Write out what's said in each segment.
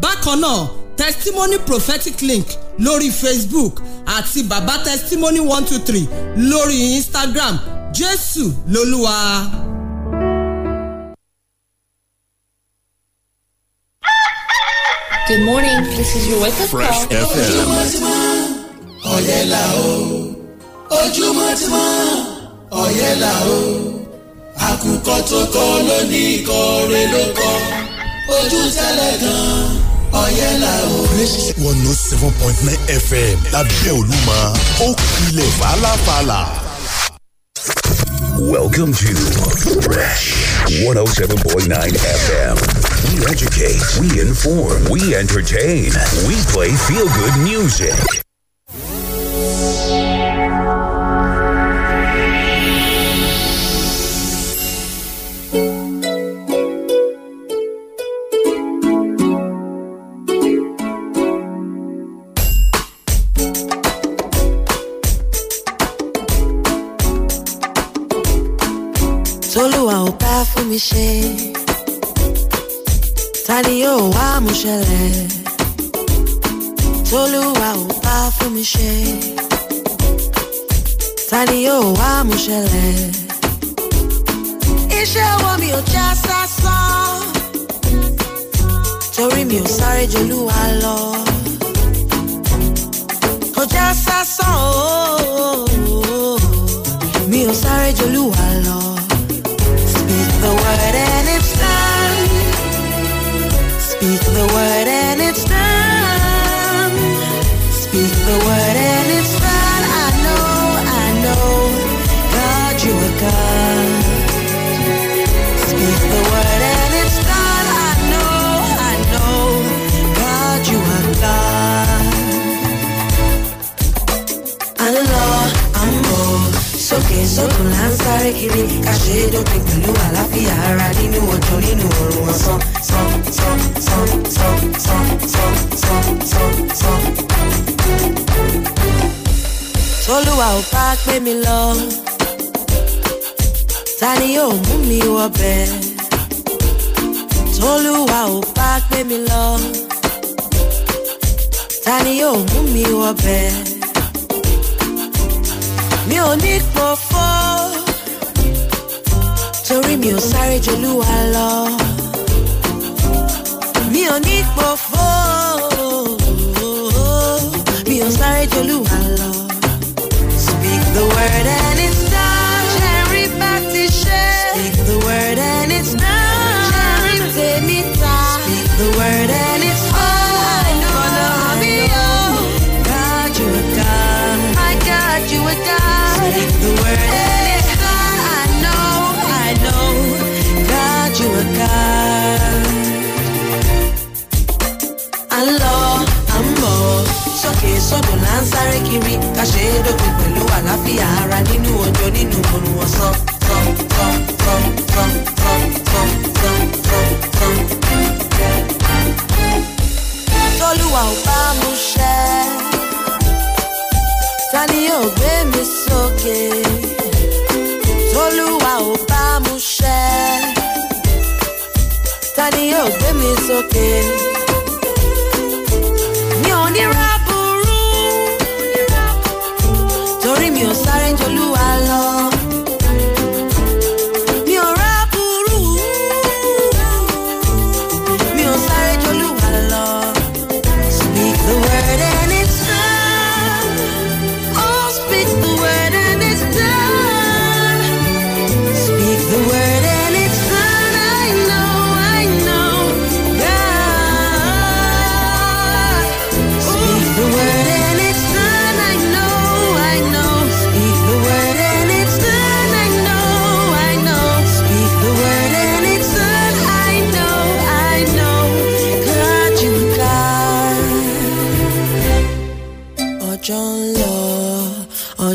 bákan náà testimony prophetic link lórí facebook àti baba testimony one two three lórí instagram jésù lolúwa. Good morning. This is your wake up Fresh call. FM. ọ̀yẹ́là o ojúmọ́ ti mọ́ ọ̀yẹ́là o àkùkọ tó kọ lónìí ikọ̀ rẹ̀ ló kọ ojú tẹ́lẹ̀ gan ọ̀yẹ́là o. one oh seven point nine fm lábẹ́ olúmọ ó kilẹ̀ fàlàfàlà. Welcome to Fresh 107.9 FM. We educate, we inform, we entertain, we play feel good music. Mi ṣe. Ta ni yóò wá mú ṣẹlẹ̀? Tolúwa ò bá fún mi ṣe. Ta ni yóò wá mú ṣẹlẹ̀? Iṣẹ́ ọwọ́ mi ò já sásán. Torí mi ò sáré ooo mi ò sáré jolúwa lọ. Speak the word and it's done. Speak the word and it's done. I know, I know, God, you are God. Speak the word and it's done. I know, I know, God, you are God. àlọ́ àmọ́ sókè sódò là ń sáré kiri káṣe dópin pẹ̀lú àlàáfíà ara nínú òjò nínú òrùn ọ̀sán sán sán tolúwa ò bá gbé mi lọ ta ni yóò mú mi wọbẹ̀ tolúwa ò bá gbé mi lọ ta ni yóò mú mi wọbẹ̀ mi ò ní pòfo torí mi ò sáré jolúwa lọ no need both amáyédògbé pẹ̀lú àlàáfíà ara nínú òjò nínú oòrùn ọ̀sán. tọ́lúwa ò bá mú ṣẹ́ ta ni yóò gbé mi sókè tọ́lúwa ò bá mú ṣẹ́ ta ni yóò gbé mi sókè mi ò ní rẹ́.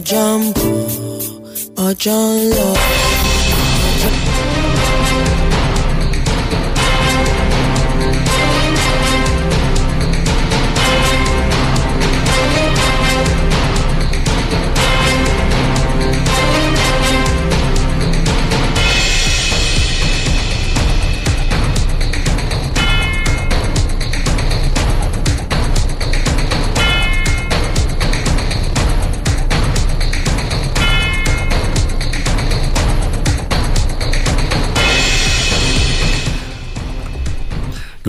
Jumbo or John Love.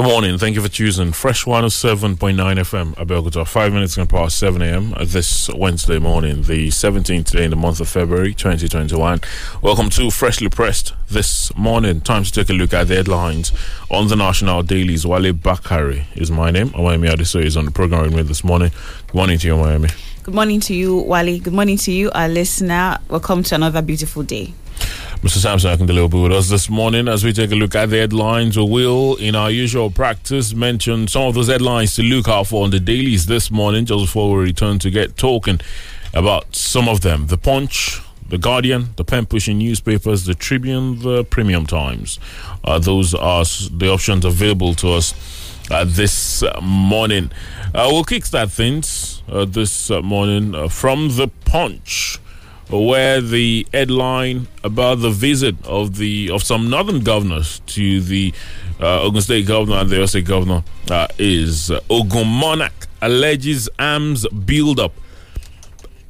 Good morning. Thank you for choosing Fresh 107.9 FM, Abeokuta. Five minutes can pass 7 a.m. Uh, this Wednesday morning, the 17th today in the month of February 2021. Welcome to Freshly Pressed this morning. Time to take a look at the headlines on the national dailies. Wale Bakari is my name. Miami Adeso is on the program with me this morning. Good morning to you, Miami. Good morning to you, Wally. Good morning to you, our listener. Welcome to another beautiful day. Mr. Samson Akindele will be with us this morning as we take a look at the headlines. We will, in our usual practice, mention some of those headlines to look out for on the dailies this morning, just before we return to get talking about some of them. The Punch, the Guardian, the pen pushing newspapers, the Tribune, the Premium Times. Uh, those are the options available to us uh, this morning. Uh, we'll kickstart things uh, this morning uh, from the Punch where the headline about the visit of the of some northern governors to the uh, Ogun State governor and the State governor uh, is uh, Ogun Monarch alleges arms build-up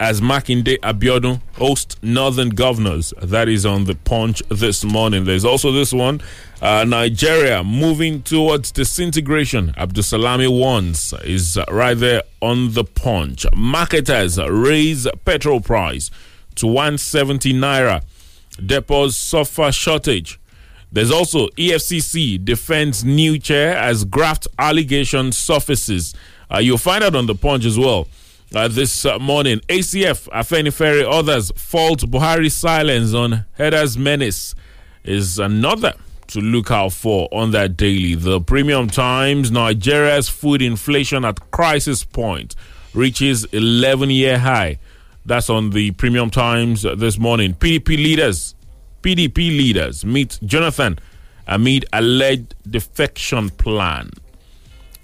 as Makinde Abiodun hosts northern governors. That is on the punch this morning. There's also this one. Uh, Nigeria moving towards disintegration. Abdulsalami warns is right there on the punch. Marketers raise petrol price to 170 naira. Depots suffer shortage. There's also EFCC defends new chair as graft allegation surfaces. Uh, you'll find out on the punch as well. Uh, this uh, morning, ACF, Afenifere, others fault Buhari's silence on Heada's menace is another to look out for on that daily. The Premium Times, Nigeria's food inflation at crisis point reaches 11 year high. That's on the Premium Times this morning. PDP leaders, PDP leaders meet Jonathan amid alleged defection plan.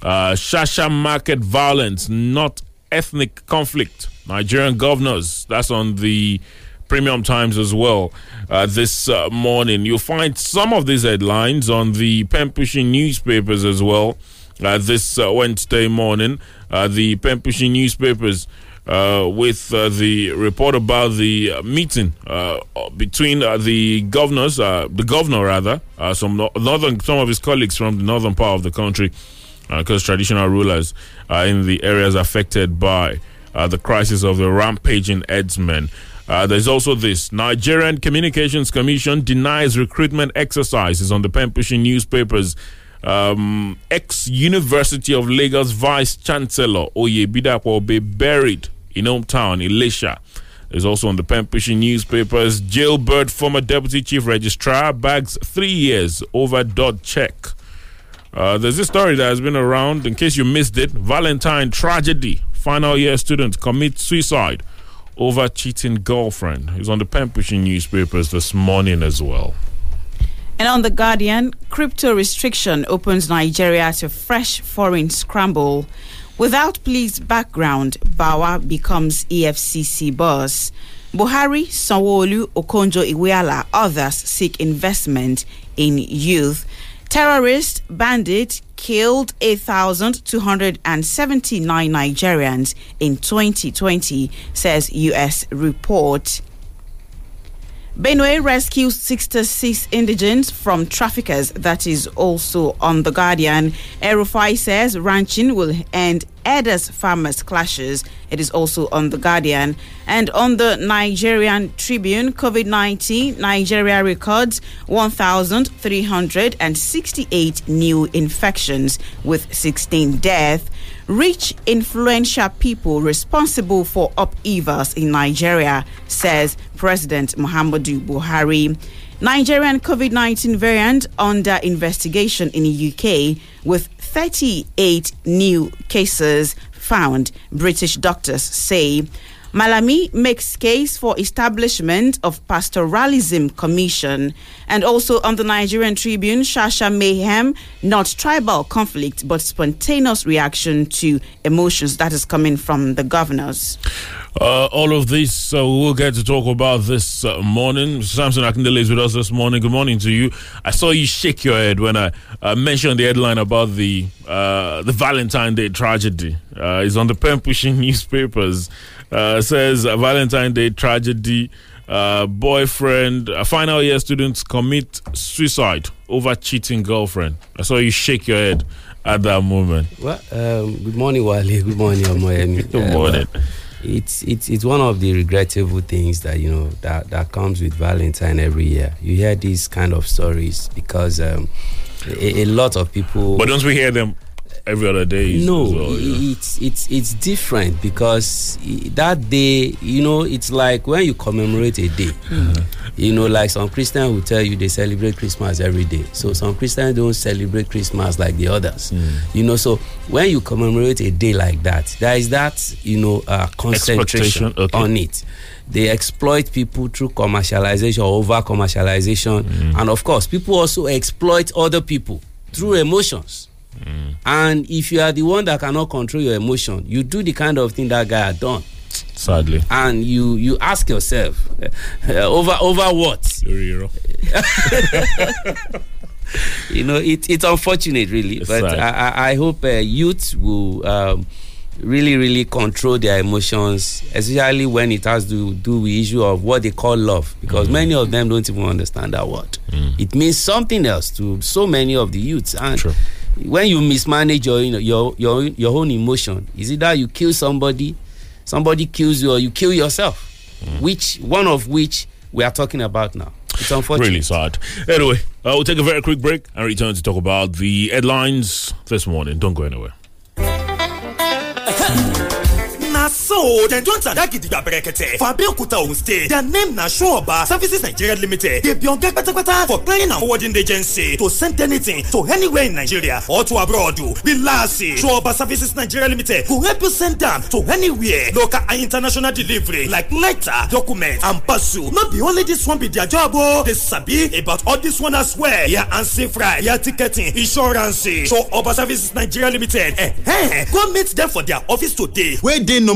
Uh, Shasha market violence, not ethnic conflict. Nigerian governors. That's on the Premium Times as well uh, this uh, morning. You'll find some of these headlines on the pen pushing newspapers as well uh, this uh, Wednesday morning. Uh, the pen pushing newspapers uh, with uh, the report about the uh, meeting uh, between uh, the governors, uh, the governor rather, some northern, some of his colleagues from the northern part of the country, because traditional rulers in the areas affected by the crisis of the rampaging headsmen. there's also this Nigerian Communications Commission denies recruitment exercises on the pen pushing newspapers. Um, ex University of Lagos Vice Chancellor Oye Bidapo will be buried in hometown, Ilesa. There's also on the pushing newspapers. Jailbird, former deputy chief registrar, bags three years over dot check. Uh, there's this story that has been around. In case you missed it, Valentine tragedy. Final year student commits suicide over cheating girlfriend. It's on the pushing newspapers this morning as well. And on The Guardian, crypto restriction opens Nigeria to fresh foreign scramble. Without police background, Bawa becomes EFCC boss. Buhari, Sanwo-Olu, Okonjo Iweala, others seek investment in youth. Terrorist bandit killed 8,279 Nigerians in 2020, says U.S. report. Benue rescues 66 indigents from traffickers. That is also on The Guardian. El-Rufai says ranching will end Edas farmers clashes. It is also on The Guardian. And on the Nigerian Tribune, COVID 19, Nigeria records 1,368 new infections with 16 deaths. Rich, influential people responsible for upheavals in Nigeria, says President Muhammadu Buhari. Nigerian COVID 19 variant under investigation in the UK with 38 new cases found, British doctors say. Malami makes case for establishment of pastoralism commission and also on the Nigerian Tribune Shasha mayhem not tribal conflict but spontaneous reaction to emotions that is coming from the governors. Uh, all of this uh, we'll get to talk about this uh, morning. Samson Akindele is with us this morning. Good morning to you. I saw you shake your head when I uh, mentioned the headline about the uh, the Valentine Day tragedy. Uh, it's on the pen pushing newspapers Uh, says uh, Valentine Day tragedy. Uh, boyfriend, uh, final year students commit suicide over cheating girlfriend. I saw you shake your head at that moment. Well, um, good morning, Wale. Good morning, Omoyemi. Good morning. Uh, it's it's it's one of the regrettable things that you know that that comes with Valentine every year. You hear these kind of stories because um, a, a lot of people. But don't we hear them every other day? no well, know? it's it's it's different because that day you know it's like when you commemorate a day. Mm-hmm. You know like some christians will tell you they celebrate christmas every day. So some christians don't celebrate christmas like the others. Mm. You know so when you commemorate a day like that there is that you know uh, concentration okay. on it. They exploit people through commercialization or over commercialization. Mm. And of course people also exploit other people through emotions and if you are the one that cannot control your emotion you do the kind of thing that guy had done. Sadly. and you you ask yourself uh, over over what? You know it, it's unfortunate really. It's but. I, I, hope uh, youth will um, really really control their emotions especially when it has to do with issue of what they call love. Because many of them don't even understand that word. It means something else to so many of the youths. And True. When you mismanage your you know, your your your own emotion is it that you kill somebody somebody kills you or you kill yourself which one of which we are talking about now it's unfortunate Really sad. Anyway, uh, we'll take a very quick break and return to talk about the headlines this morning. Don't go anywhere. Na so dem don tada gidigba berekete for abeokuta ogun state their name na sunoba services nigeria limited. Dey be oga kpatakpata for clearing and forwarding agency to send anything to anywhere in nigeria or to abroad. Relax sunoba services nigeria limited go help you send am to anywhere. Local and international delivery like letter document and parcel. No be only this one be their job o dey sabi about all this one as well. Ya ansi fry ya ticketing insurance. Sunoba services nigeria limited eh, eh, go meet them for their office today. Wey dey number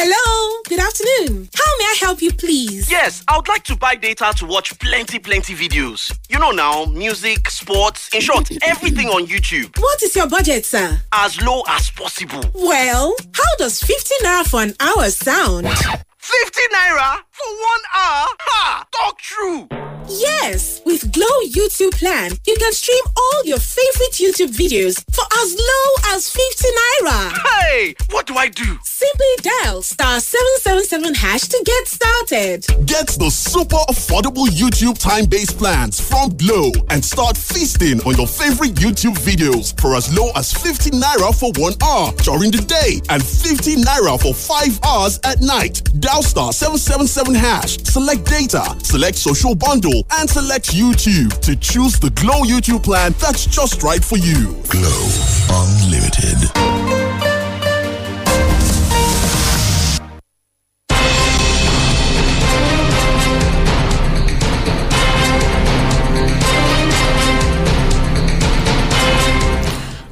Hello, good afternoon. How may I help you, please? Yes, I would like to buy data to watch plenty, plenty videos. You know now, music, sports, in short, everything on YouTube. What is your budget, sir? As low as possible. Well, how does 50 naira for an hour sound? 50 naira for one hour? Ha! Talk true! Yes, with Glo YouTube plan, you can stream all your favorite YouTube videos for as low as 50 naira. Hey! What do I do? Simply dial star 777 hash to get started. Get the super affordable YouTube time-based plans from Glo and start feasting on your favorite YouTube videos for as low as 50 naira for one hour during the day and 50 naira for five hours at night. Dial star 777 hash, select data, select social bundle, and select YouTube to choose the Glo YouTube plan that's just right for you. Glo Unlimited.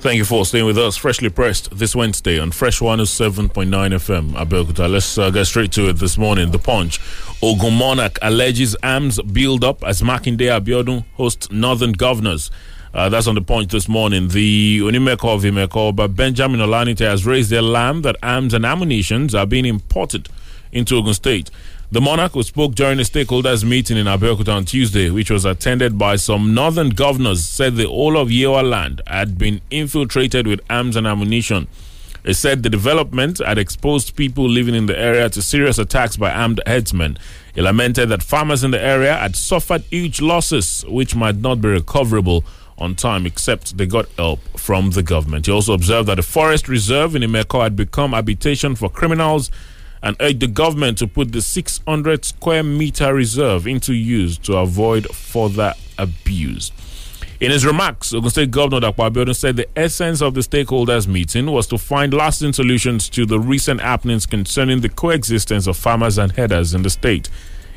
Thank you for staying with us. Freshly pressed this Wednesday on Fresh 107.9 FM, Abeokuta. Let's uh, get straight to it this morning. The Punch. Ogun Monarch alleges arms build up as Makinde Abiodun hosts Northern governors. Uh, that's on the point this morning. The Unimeko of Imeko, but Benjamin Olanite has raised the alarm that arms and ammunitions are being imported into Ogun State. The monarch who spoke during a stakeholders meeting in Abeokuta on Tuesday, which was attended by some northern governors, said the whole of Yewa land had been infiltrated with arms and ammunition. It said the development had exposed people living in the area to serious attacks by armed headsmen. He lamented that farmers in the area had suffered huge losses, which might not be recoverable on time except they got help from the government. He also observed that the forest reserve in Imeko had become habitation for criminals and urged the government to put the 600 square meter reserve into use to avoid further abuse. In his remarks, Ogun State Governor Dr. Abiodun said the essence of the stakeholders meeting was to find lasting solutions to the recent happenings concerning the coexistence of farmers and herders in the state.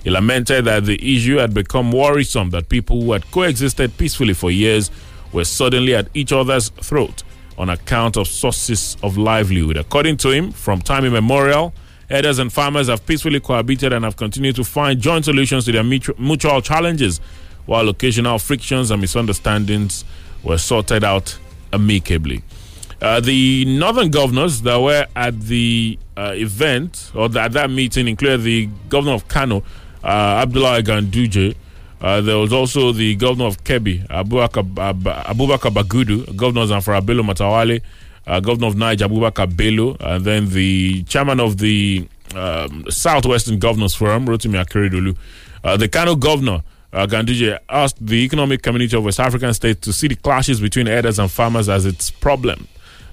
He lamented that the issue had become worrisome that people who had coexisted peacefully for years were suddenly at each other's throat on account of sources of livelihood. According to him, from time immemorial, herders and farmers have peacefully cohabited and have continued to find joint solutions to their mutual challenges, while occasional frictions and misunderstandings were sorted out amicably. Uh, the northern governors that were at the uh, event or at that meeting included the governor of Kano, uh, Abdullah Ganduje. Uh, there was also the governor of Kebbi, Abubakar, Ab- Abubakar Bagudu, Zamfara Bello Matawale, uh, governor of Niger, Abubakar Bello, and then the chairman of the um, Southwestern Governors Forum, Rotimi Akeredolu. Uh, the Kano governor, uh, Ganduje, asked the economic community of West African states to see the clashes between herders and farmers as its problem.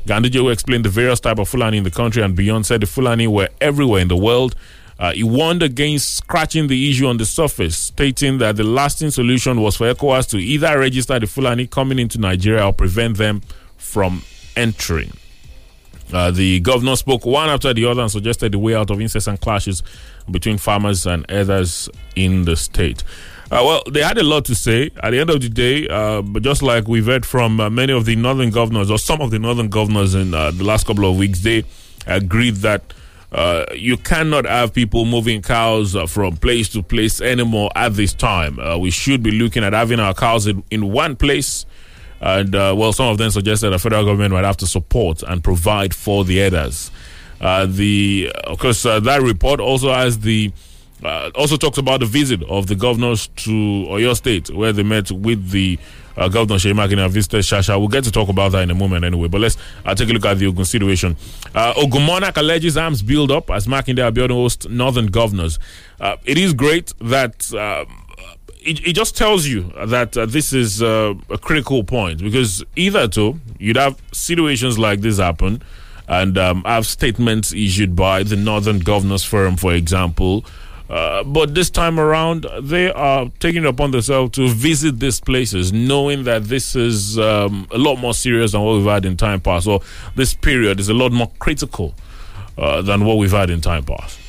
Ganduje, who explained the various type of Fulani in the country and beyond, said the Fulani were everywhere in the world. Uh, he warned against scratching the issue on the surface, stating that the lasting solution was for ECOWAS to either register the Fulani coming into Nigeria or prevent them from entering. Uh, the governor spoke one after the other and suggested the way out of incessant clashes between farmers and others in the state. Uh, well, they had a lot to say. At the end of the day, uh, but just like we've heard from uh, many of the northern governors or some of the northern governors in uh, the last couple of weeks, they agreed that uh, you cannot have people moving cows from place to place anymore at this time. We should be looking at having our cows in, in one place. And uh, well, some of them suggested the federal government might have to support and provide for the headers. Uh, the of course uh, that report also has the uh, also talks about the visit of the governors to Oyo State, where they met with the uh, Governor Seyi Makinde and visited Shasha. We'll get to talk about that in a moment anyway. But let's uh, take a look at the Ogun situation. Uh, Ogun Monarch alleges arms build up as Makinde Abiodun hosts northern governors. Uh, it is great that. Um, it, it just tells you that uh, this is uh, a critical point because either two, you'd have situations like this happen and um, have statements issued by the Northern Governors Forum, for example. Uh, but this time around, they are taking it upon themselves to visit these places, knowing that this is um, a lot more serious than what we've had in time past. So this period is a lot more critical uh, than what we've had in time past.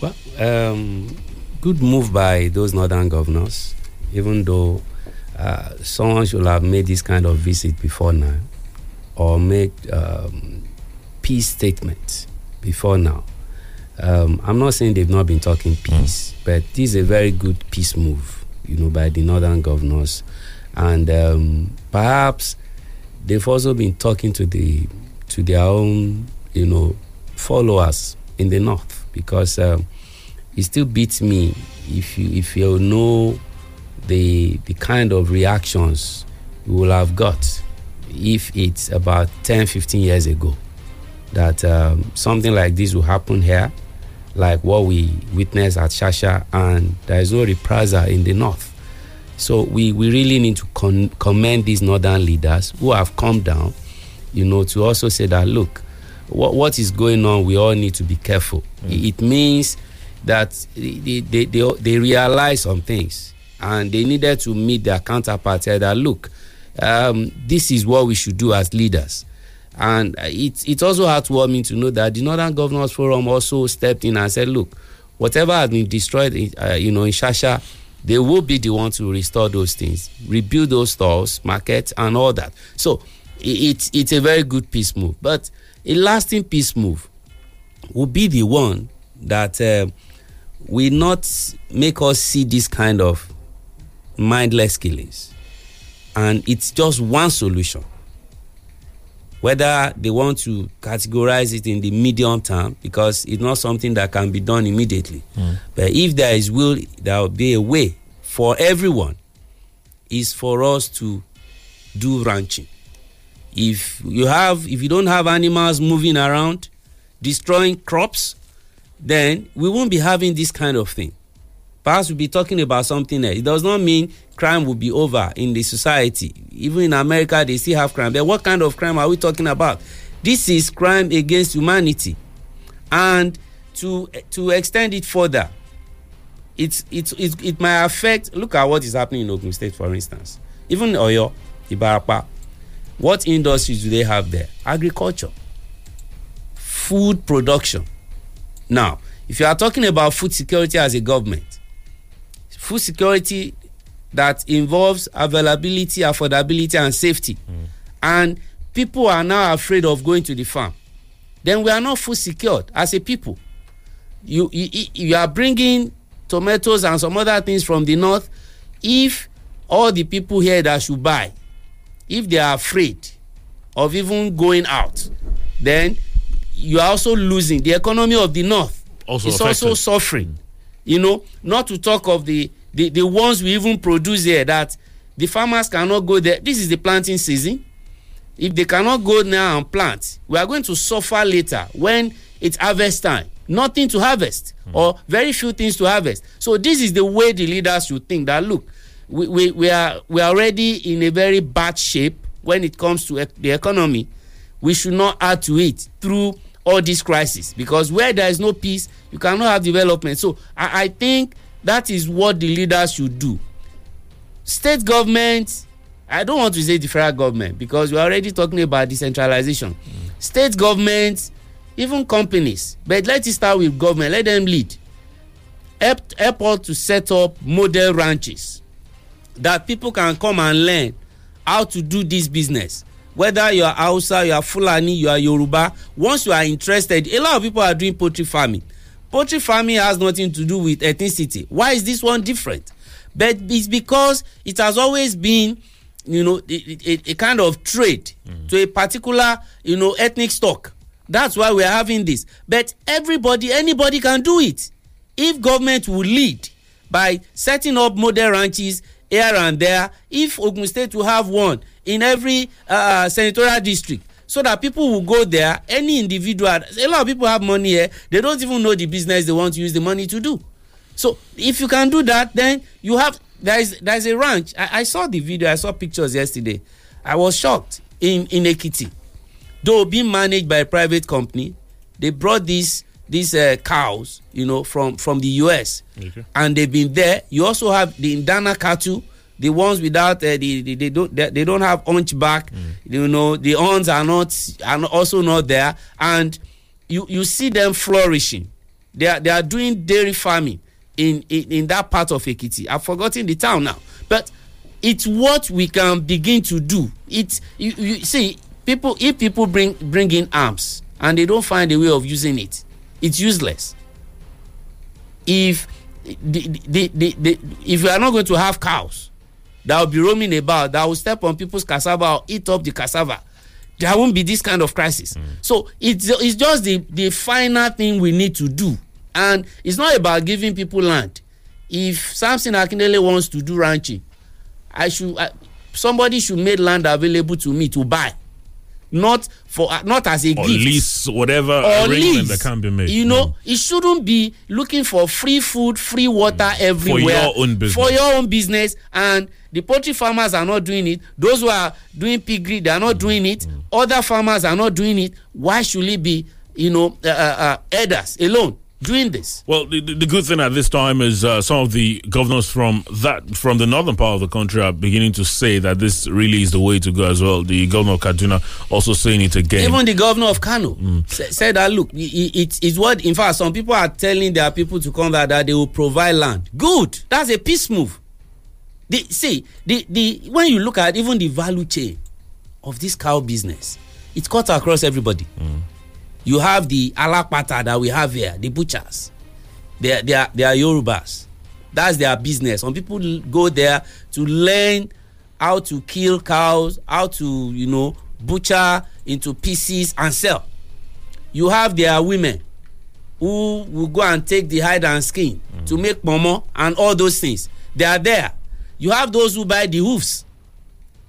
Well, um, good move by those northern governors, even though uh, someone should have made this kind of visit before now or made um, peace statements before now. Um, I'm not saying they've not been talking peace, but this is a very good peace move, you know, by the northern governors, and um, perhaps they've also been talking to the to their own, you know, followers in the north because um, it still beats me if you if you know the the kind of reactions you will have got if it's about 10 15 years ago that um, something like this will happen here like what we witnessed at Shasha, and there is no reprisal in the north. So we, we really need to con- commend these northern leaders who have come down, you know, to also say that look, what, what is going on, we all need to be careful. It, it means that they, they, they, they realize some things and they needed to meet their counterparts say that look, um, this is what we should do as leaders. And it's it's also heartwarming to know that the Northern Governors Forum also stepped in and said, look, whatever has been destroyed, in, uh, you know, in Shasha, they will be the ones to restore those things, rebuild those stores, markets, and all that. So it's it's a very good peace move. But a lasting peace move will be the one that uh, will not make us see this kind of mindless killings. And it's just one solution whether they want to categorize it in the medium term because it's not something that can be done immediately Mm. but if there is will there will be a way for everyone is for us to do ranching if you have if you don't have animals moving around destroying crops then we won't be having this kind of thing perhaps we'll be talking about something else it does not mean crime will be over in the society even in america they still have crime but what kind of crime are we talking about this is crime against humanity and to to extend it further it's it, it, it might affect look at what is happening in ogun state for instance even oyo Ibarapa. What industries do they have there? Agriculture, food production. Now, if you are talking about food security as a government, food security that involves availability, affordability, and safety, mm. and people are now afraid of going to the farm, then we are not food secured as a people. You, you, you are bringing tomatoes and some other things from the north. If all the people here that should buy, if they are afraid of even going out, then you are also losing the economy of the north. Also is also affected. suffering. You know, not to talk of the, the the ones we even produce here that the farmers cannot go there. This is the planting season. If they cannot go now and plant, we are going to suffer later when it's harvest time. Nothing to harvest hmm. or very few things to harvest. So this is the way the leaders should think that look, we, we, we are we are already in a very bad shape when it comes to the economy. We should not add to it through all these crises because where there is no peace, you cannot have development. So I, I think that is what the leaders should do. State government, I don't want to say the federal government because we're already talking about decentralization. State government, even companies, but let it start with government, let them lead. Help, help us to set up model ranches that people can come and learn how to do this business whether you are hausa you are fulani you are yoruba once you are interested a lot of people are doing poultry farming. Poultry farming has nothing to do with ethnicity. Why is this one different? But it's because it has always been you know a, a, a kind of trade to a particular you know ethnic stock. That's why we are having this. But everybody anybody can do it. If government will lead by setting up model ranches here and there if ogun state will have one in every uh, senatorial district so that people will go there any individual a lot of people have money here they don't even know the business they want to use the money to do. So if you can do that then you have there is there is a ranch. I i saw the video i saw pictures yesterday. I was shocked in in ekiti. Though being managed by a private company they brought these these uh, cows you know from from the us Okay. and they've been there. You also have the indana cattle the ones without uh, the, the they don't they, they don't have hunchback you know the horns are not are also not there. And you you see them flourishing. They are they are doing dairy farming in in, in that part of ekiti. I've forgotten the town now. But it's what we can begin to do. It's you, you see people if people bring bring in arms and they don't find a way of using it it's useless. If the, the, the, the, if we are not going to have cows that will be roaming about that will step on people's cassava or eat up the cassava. There won't be this kind of crisis. Mm. So it's it's just the the final thing we need to do. And it's not about giving people land. If samson akindele wants to do ranching i should I, somebody should make land available to me to buy not for uh, not as a Or gift lease, whatever or arrangement lease. that can be made. You know, it shouldn't be looking for free food, free water everywhere for your own business. For your own business, and the poultry farmers are not doing it. Those who are doing piggery, they are not doing it. Other farmers are not doing it. Why should it be, you know, uh, uh, uh, elders alone doing this? Well, the, the good thing at this time is uh, some of the governors from that from the northern part of the country are beginning to say that this really is the way to go as well. The governor of Kaduna also saying it again. Even the governor of Kano sa- said that look, it is what in fact some people are telling their people to come back that they will provide land. Good, that's a peace move. The, see, the the when you look at even the value chain of this cow business, it cuts across everybody. You have the alapata that we have here, the butchers. They are, they are they are Yorubas. That's their business. Some people go there to learn how to kill cows, how to you know butcher into pieces and sell. You have their women who will go and take the hide and skin to mm. make momo and all those things. They are there. You have those who buy the hoofs.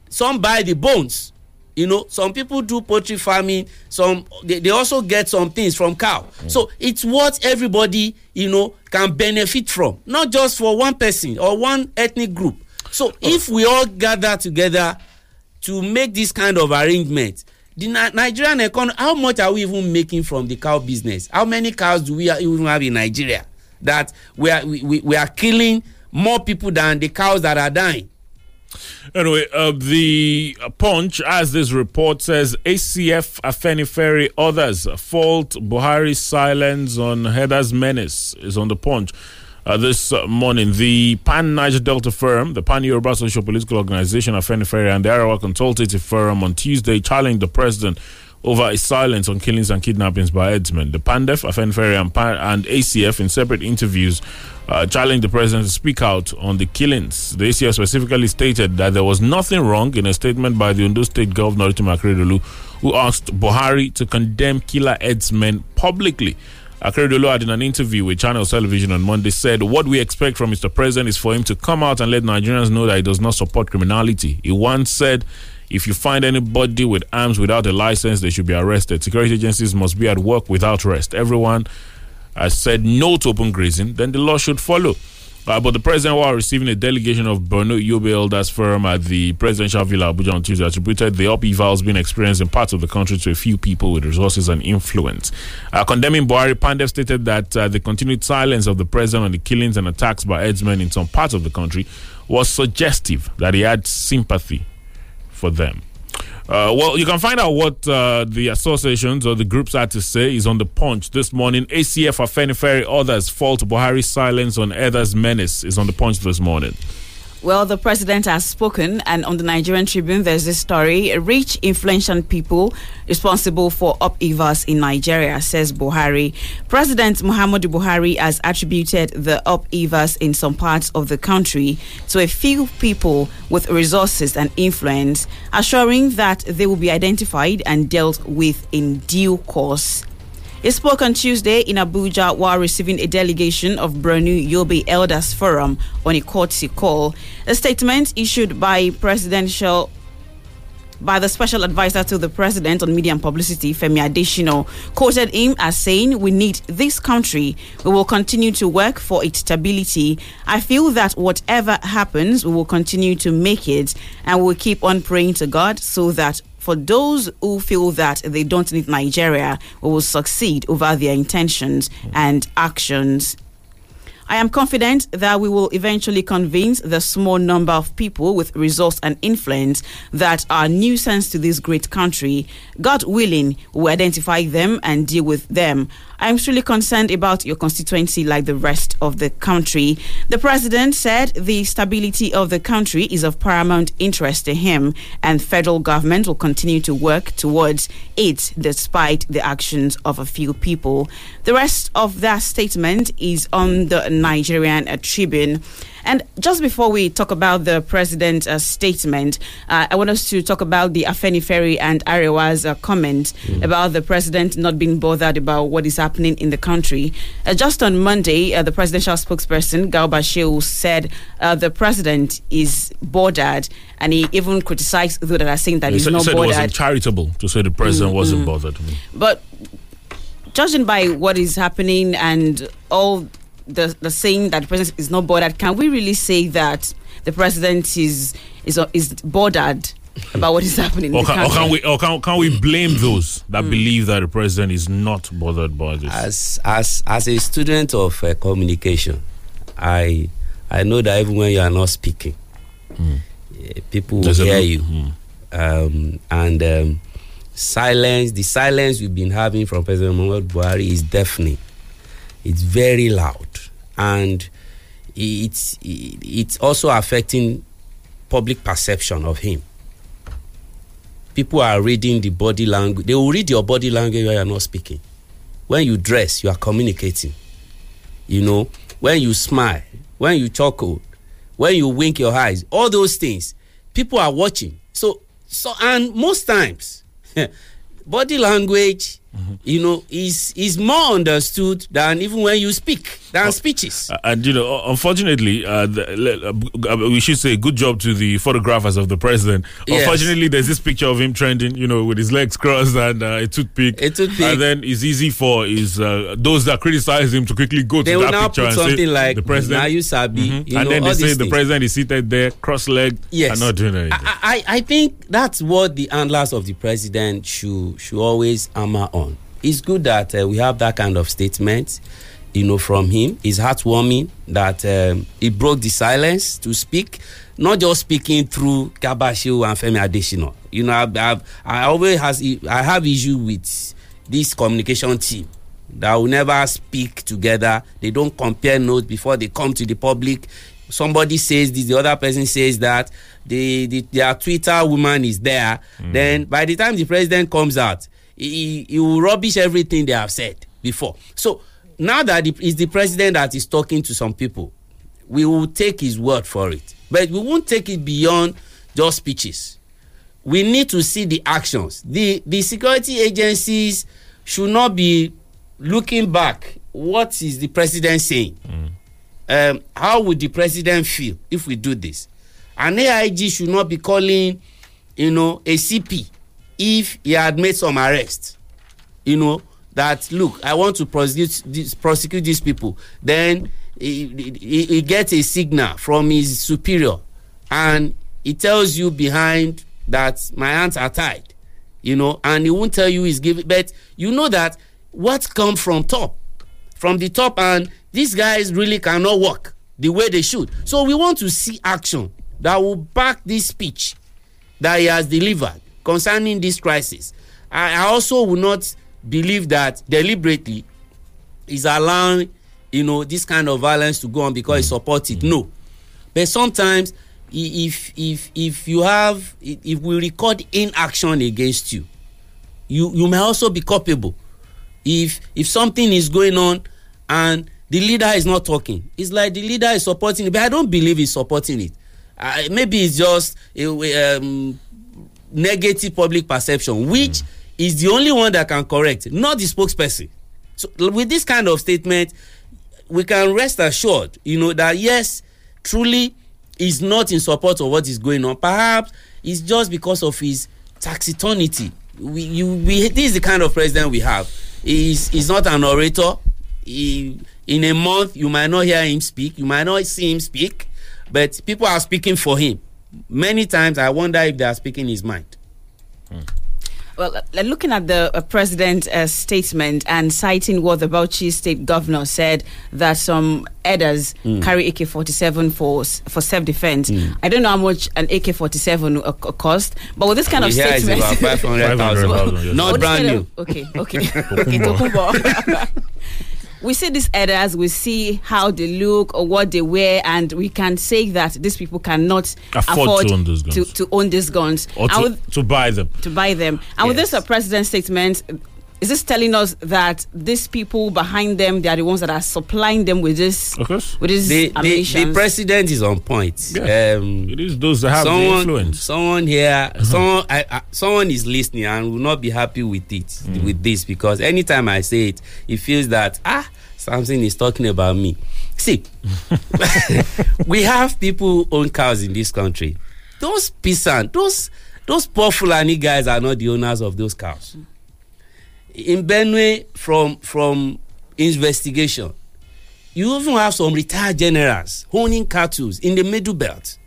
Some buy the bones. You know, some people do poultry farming. Some they, they also get some things from cow. So it's what everybody you know can benefit from, not just for one person or one ethnic group. So if we all gather together to make this kind of arrangement, the Ni- Nigerian economy, how much are we even making from the cow business? How many cows do we even have in Nigeria that we are we, we, we are killing more people than the cows that are dying? Anyway, uh, the Punch, as this report says, ACF, Afenifere, others fault Buhari's silence on Heather's menace is on the Punch. Uh, this morning, the Pan Niger Delta firm, the Pan Yoruba Social Political Organization, Afenifere, and the Arewa Consultative Forum on Tuesday challenged the president over his silence on killings and kidnappings by headsmen. The PANDEF, Afenifere, and, Pan- and ACF, in separate interviews, uh, challenged the president to speak out on the killings. The ACF specifically stated that there was nothing wrong in a statement by the Ondo State Governor, Rotimi Akeredolu, who asked Buhari to condemn killer headsmen publicly. Akeredolu had in an interview with Channel Television on Monday said, What we expect from Mr. President is for him to come out and let Nigerians know that he does not support criminality. He once said, if you find anybody with arms without a license, they should be arrested. Security agencies must be at work without rest. Everyone has said no to open grazing, then the law should follow. Uh, but the president, while receiving a delegation of Borno Yobe Elders Firm at the presidential villa Abuja on Tuesday, attributed the upheavals being experienced in parts of the country to a few people with resources and influence. Uh, condemning Buhari, PANDEF stated that uh, the continued silence of the president on the killings and attacks by headsmen in some parts of the country was suggestive that he had sympathy for them. Uh, well, you can find out what uh, the associations or the groups had to say is on the punch this morning. ACF, Afenifere, others fault Buhari's silence on others' menace is on the punch this morning. Well, the president has spoken, and on the Nigerian Tribune, there's this story. Rich, influential people responsible for upheavals in Nigeria, says Buhari. President Muhammadu Buhari has attributed the upheavals in some parts of the country to a few people with resources and influence, assuring that they will be identified and dealt with in due course. He spoke on Tuesday in Abuja while receiving a delegation of Borno Yobe Elders Forum on a courtesy call. A statement issued by presidential by the special advisor to the president on media and publicity, Femi Adesina, quoted him as saying, We need this country. We will continue to work for its stability. I feel that whatever happens, we will continue to make it and we'll keep on praying to God so that for those who feel that they don't need Nigeria, will succeed over their intentions and actions. I am confident that we will eventually convince the small number of people with resource and influence that are nuisance to this great country. God willing, we identify them and deal with them. I am truly concerned about your constituency like the rest of the country. The president said the stability of the country is of paramount interest to him, and federal government will continue to work towards it despite the actions of a few people. The rest of that statement is on the Nigerian Tribune. And just before we talk about the president's uh, statement, uh, I want us to talk about the Afenifere and Arewa's uh, comment mm. about the president not being bothered about what is happening in the country. Uh, just on Monday, uh, the presidential spokesperson, Garba Shehu, said uh, the president is bothered, and he even criticized those that are saying that he he's said, not he said bothered. It wasn't charitable to say the president Mm, wasn't mm. bothered. But judging by what is happening and all the the saying that the president is not bothered, can we really say that the president is is is bothered about what is happening Or in the can, or country? can we or can, can we blame those that believe that the president is not bothered by this? as as as a student of uh, communication i i know that even when you are not speaking eh, people will There's a hear lo- you. Um, and um, silence the silence we've been having from president muhammadu buhari is deafening it's very loud. And it's it's also affecting public perception of him. People are reading the body language. They will read your body language when you are not speaking. When you dress you are communicating. You know when you smile when you chuckle when you wink your eyes all those things people are watching. So so and most times body language you know is is more understood than even when you speak than speeches Uh, and you know, unfortunately, uh, the, uh, we should say good job to the photographers of the president. Yes. Unfortunately, there's this picture of him trending, you know, with his legs crossed and uh, a toothpick. A toothpick. And then it's easy for his uh, those that criticize him to quickly go They to that picture and say something like, the president. "Now you sabi," Mhm. you and know, then they say the things. president is seated there, cross-legged, Yes. and not doing anything. I, I think that's what the handlers of the president should should always hammer on. It's good that uh, we have that kind of statement. you know, from him. It's heartwarming that um, he broke the silence to speak, not just speaking through Garba Shehu and Femi Adesina. You know, I've, I've, I always has I have issue with this communication team that will never speak together. They don't compare notes before they come to the public. Somebody says this, the other person says that. The, the their Twitter woman is there. Then by the time the president comes out, he, he will rubbish everything they have said before. So now that it is the president that is talking to some people, we will take his word for it. But we won't take it beyond just speeches. We need to see the actions. The the security agencies should not be looking back. What is the president saying? Um, how would the president feel if we do this? An AIG should not be calling, you know, a CP if he had made some arrest. You know that look, I want to prosecute this, prosecute these people. Then he, he, he gets a signal from his superior, and he tells you behind that my hands are tied. You know, and he won't tell you he's giving, but you know that what come from top, from the top, and these guys really cannot work the way they should. So we want to see action that will back this speech that he has delivered concerning this crisis. I, I also will not believe that deliberately is allowing you know this kind of violence to go on because he support it. No, but sometimes if if if you have if if we record inaction against you, you you may also be culpable. If if something is going on and the leader is not talking, it's like the leader is supporting it, but I don't believe he's supporting it. Uh, maybe it's just a, um, negative public perception, which is the only one that can correct, not the spokesperson. So with this kind of statement, we can rest assured, you know, that yes, truly is not in support of what is going on. Perhaps it's just because of his tacitonity. We, you, we, this is the kind of president we have. He's, he's not an orator. He, in a month, you might not hear him speak. You might not see him speak, but people are speaking for him. Many times, I wonder if they are speaking his mind. Well, uh, looking at the uh, president's uh, statement and citing what the Bauchi state governor said that some elders Mm. carry AK 47 for for self defense. I don't know how much an AK 47 uh, cost, but with this kind We of hear it's statement. about 500,000. 500,000, yes. Not With brand new. of- okay, okay. okay, Tokumbo. we see these elders, we see how they look or what they wear, and we can say that these people cannot Afford to own these guns. to, to own these guns. or to, with- to buy them. to buy them. And with this uh, president statement, is this telling us that these people behind them, they are the ones that are supplying them with this, with this the, the, the president is on point. Yeah. Um, It is those that have the someone, influence. Someone here, someone, I, I, someone is listening and will not be happy with it, Mm. with this, because anytime I say it, he feels that ah, something is talking about me. See, we have people who own cows in this country. Those peasants, those those poor Fulani guys are not the owners of those cows. In Benue, from from investigation, you even have some retired generals owning cattle in the middle belt.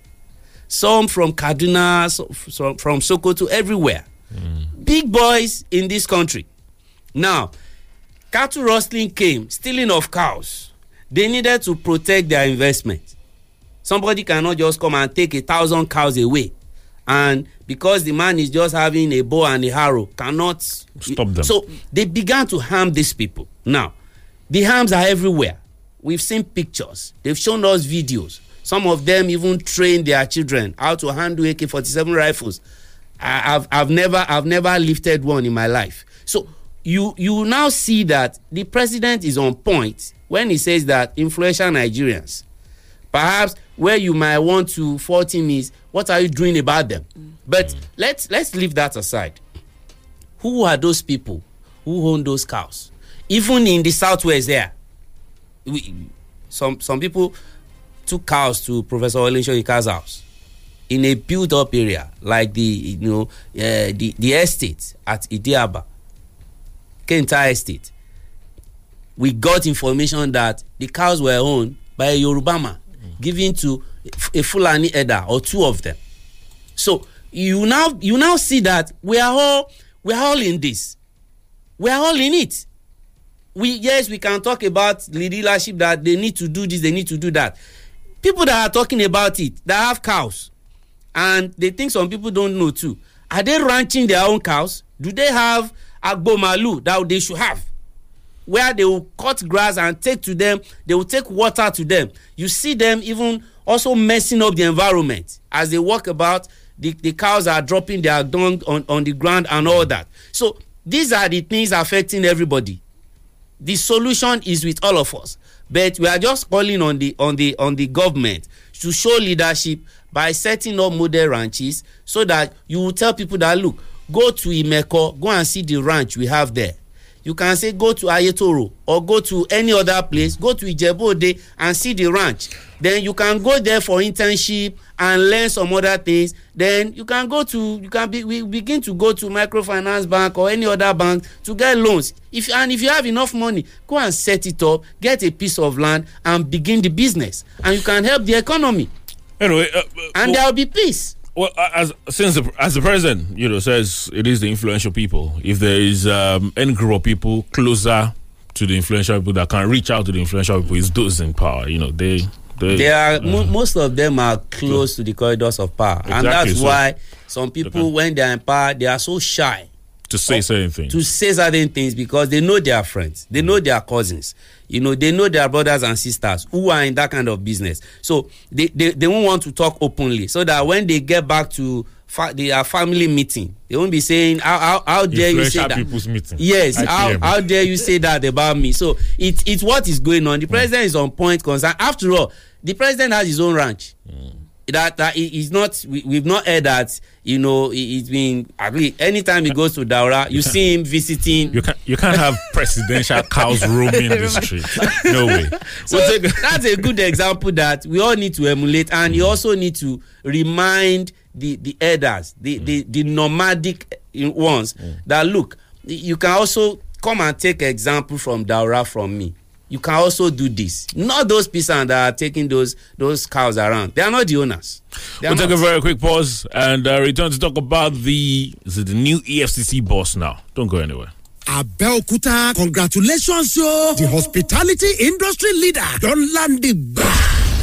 Some from Kaduna, some so- from Sokoto, everywhere. Mm. Big boys in this country. Now, cattle rustling came, stealing of cows. They needed to protect their investment. Somebody cannot just come and take a thousand cows away. And because the man is just having a bow and a harrow, cannot Stop them. So they began to harm these people. Now, the harms are everywhere. We've seen pictures. They've shown us videos. Some of them even train their children how to handle AK-47 rifles. I've, I've never I've never lifted one in my life. So you you now see that the president is on point when he says that influential Nigerians, perhaps where you might want to fault him is what are you doing about them? But let's let's leave that aside. Who are those people who own those cows? Even in the southwest there, we, some some people took cows to Professor Olensho Ika's house in a built-up area like the you know uh, the the estate at Idiaba, Kemta Estate. We got information that the cows were owned by a Yoruba man, given to a Fulani elder or two of them. So you now you now see that we are all we are all in this. We are all in it. we yes we can talk about leadership that they need to do this they need to do that people that are talking about it that have cows and they think some people don't know too are they ranching their own cows do they have agbo malu that they should have where they will cut grass and take to them they will take water to them. You see them even also messing up the environment as they walk about the the cows are dropping their dung on on the ground and all that. So these are the things affecting everybody. The solution is with all of us. But we are just calling on the on the on the government to show leadership by setting up model ranches so that you will tell people that look go to imeko go and see the ranch we have there you can say go to ayetoro or go to any other place go to ijebuode and see the ranch. Then you can go there for internship and learn some other things. Then you can go to you can be we begin to go to microfinance bank or any other bank to get loans. If and if you have enough money go and set it up get a piece of land and begin the business. And you can help the economy. Anyway uh, and there will be peace Well, as since the, as the president, you know, says it is the influential people. If there is um, any group of people closer to the influential people that can reach out to the influential people, it's those in power. You know, they they, they are uh, mo most of them are close to the corridors of power and that's so- why some people when they are in power they are so shy to say certain things. to say certain things because they know their friends they know their cousins you know they know their brothers and sisters who are in that kind of business. So they they, they won't want to talk openly. So that when they get back to fa their family meeting they won't be saying how how, how dare you say that? people's meeting. yes how, how dare you say that about me? So it it's what is going on. The president is on point concern. After all the president has his own ranch mm. That that he not we, we've not heard that you know he, he's been at least anytime he goes to daura you see him visiting. You can't you can't have presidential cows roaming the street. No way. so that's a good example that we all need to emulate and you mm. also need to remind the the elders the mm. the the nomadic eh, ones mm. that look you can also come and take example from daura from me you can also do this not those peasants that are taking those those cows around they are not the owners They We'll take a very quick pause and uh, return to talk about the is it the new EFCC boss now. Don't go anywhere. Abeokuta, congratulations, yo! The hospitality industry leader don land the bar.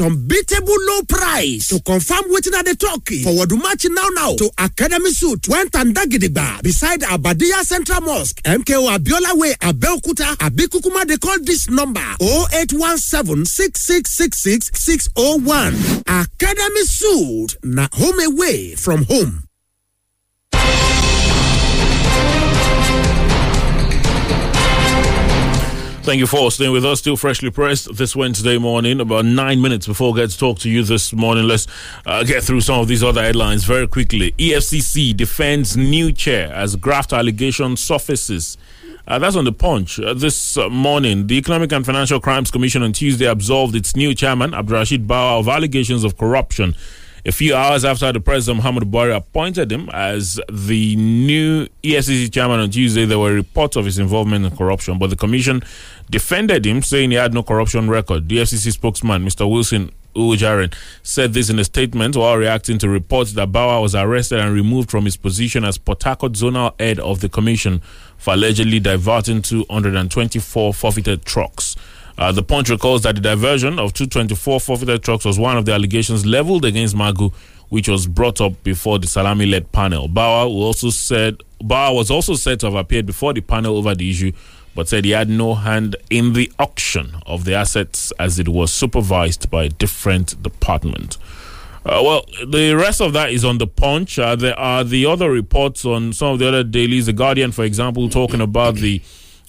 unbeatable low price. To confirm wetin I dey talk, forward match now now to Academy Suit when Tandagidigba beside Abadia Central Mosque, MKO Abiola Way, Abeokuta, Abi Kukuma dey call this number 0817 6666 Academy Suit na home away from home. Thank you for staying with us. Still freshly pressed this Wednesday morning. About nine minutes before I get to talk to you this morning, let's uh, get through some of these other headlines very quickly. EFCC defends new chair as graft allegation surfaces. Uh, that's on the punch. Uh, this uh, morning, the Economic and Financial Crimes Commission on Tuesday absolved its new chairman, Abdurrashid Bawa, of allegations of corruption. A few hours after the President Muhammad Buhari appointed him as the new E EFCC chairman on Tuesday, there were reports of his involvement in corruption, but the commission defended him, saying he had no corruption record. The FCC spokesman, Mr. Wilson Uwujaren, said this in a statement while reacting to reports that Bawa was arrested and removed from his position as Harcourt zonal head of the commission for allegedly diverting 224 forfeited trucks. Uh, the punch recalls that the diversion of 224 forfeited trucks was one of the allegations leveled against Magu, which was brought up before the Salami-led panel. Bawa also said Bawa was also said to have appeared before the panel over the issue, but said he had no hand in the auction of the assets as it was supervised by a different department. Uh, well, the rest of that is on the punch. Uh, there are the other reports on some of the other dailies. The Guardian, for example, talking about the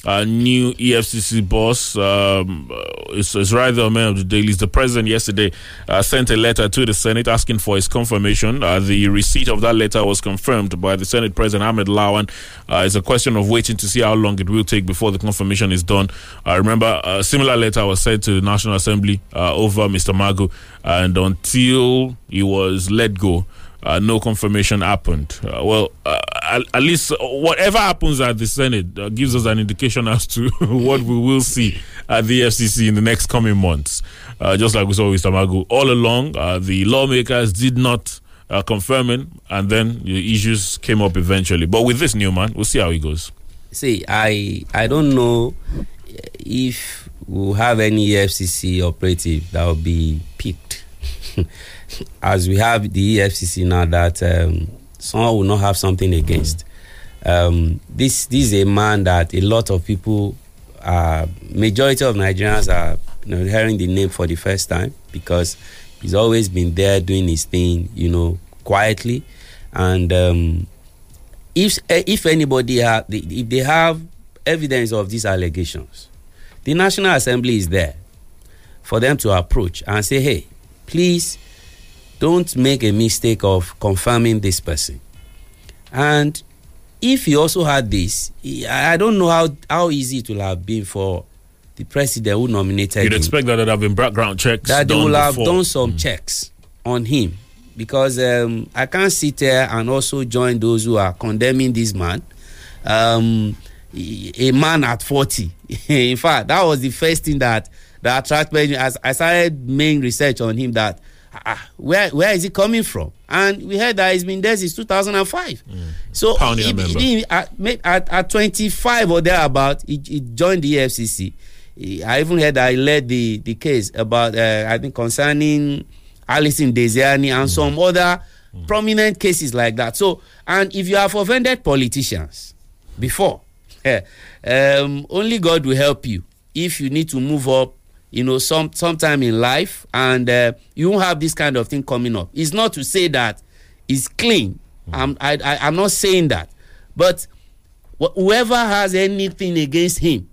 uh, new EFCC boss. Um, uh, it's, it's rather a man of the dailies. The president yesterday uh, sent a letter to the Senate asking for his confirmation. Uh, the receipt of that letter was confirmed by the Senate President Ahmed Lawan. Uh, it's a question of waiting to see how long it will take before the confirmation is done. I remember a similar letter was sent to the National Assembly uh, over Mr. Magu, and until he was let go. Uh, no confirmation happened. Uh, well, uh, at, at, least whatever happens at the Senate uh, gives us an indication as to what we will see at the FCC in the next coming months. Uh, just like we saw with Tamagu, all along, uh, the lawmakers did not confirm it, and then the issues came up eventually. But with this new man, we'll see how it goes. See, I I don't know if we'll have any FCC operative that will be picked. as we have the EFCC now that um, someone will not have something against. Um, this this is a man that a lot of people, uh, majority of Nigerians are you know, hearing the name for the first time because he's always been there doing his thing, you know, quietly. And um, if if anybody have if they have evidence of these allegations, the National Assembly is there for them to approach and say, hey, please don't make a mistake of confirming this person. And if he also had this, I don't know how, how easy it will have been for the president who nominated him. You'd him. expect that there have been background checks. That they will have before. done some mm. checks on him. Because um, I can't sit there and also join those who are condemning this man. Um, a man at 40. In fact, that was the first thing that, that attracted me. As I started main research on him that ah, where where is it coming from? And we heard that he's been there since 2005. Mm. So he, he, at, at, at 25 or thereabout, he, he joined the FCC. I even heard that he led the, the case about, uh, I think, concerning Alison Diezani and mm. some other mm. prominent cases like that. So, and if you have offended politicians before, um, only God will help you if you need to move up you know some sometime in life and uh, you won't have this kind of thing coming up. It's not to say that it's clean. Mm. I'm, I, I, i'm not saying that. But wh- whoever has anything against him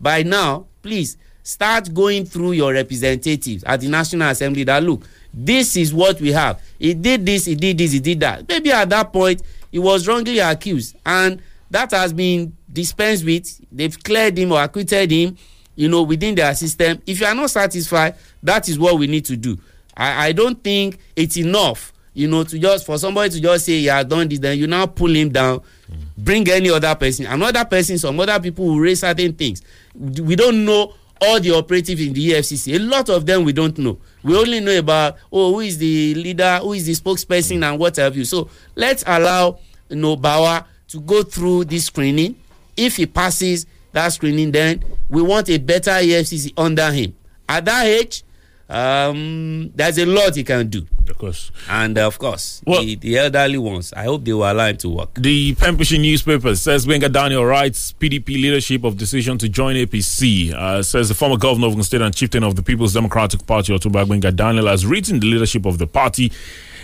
by now please start going through your representatives at the national assembly that look this is what we have. He did this he did this he did that. Maybe at that point he was wrongly accused and that has been dispensed with. They've cleared him or acquitted him you know, within their system. If you are not satisfied, that is what we need to do. I, I don't think it's enough, you know, to just for somebody to just say, yeah, done this, then you now pull him down, mm. bring any other person, another person, some other people will raise certain things. We don't know all the operatives in the EFCC. A lot of them we don't know. We only know about, oh, who is the leader, who is the spokesperson, and what have you. So let's allow, you know, Bawa to go through this screening. If he passes, that screening, then we want a better EFCC under him. At that age, um, there's a lot he can do. Of course. And uh, of course, well, the, the, elderly ones, I hope they will allow him to work. The Pembrokeshire newspaper says Gbenga Daniel writes PDP leadership of decision to join APC. Uh, says the former governor of Ogun State and chieftain of the People's Democratic Party, Otumba Gbenga Daniel, has written the leadership of the party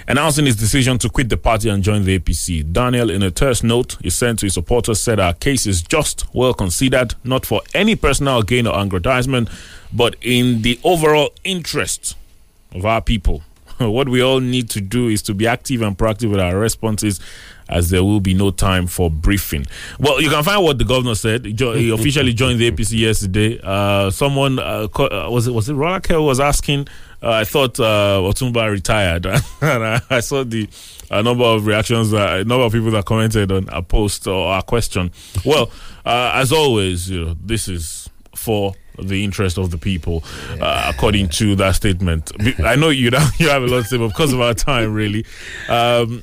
announcing his decision to quit the party and join the APC. Daniel, in a terse note he sent to his supporters, said our case is just, well considered, not for any personal gain or aggrandizement, but in the overall interest of our people. what we all need to do is to be active and proactive with our responses as there will be no time for briefing. Well, you can find what the governor said. He officially joined the APC yesterday. Uh, someone uh, was it was it Rolla was asking uh, I thought uh, Otumba retired, and I, I, saw the a number of reactions, uh, a number of people that commented on a post or a question. Well, uh, as always, you know, this is for the interest of the people, uh, according to that statement. I know you you have a lot to say, but because of our time, really. Um,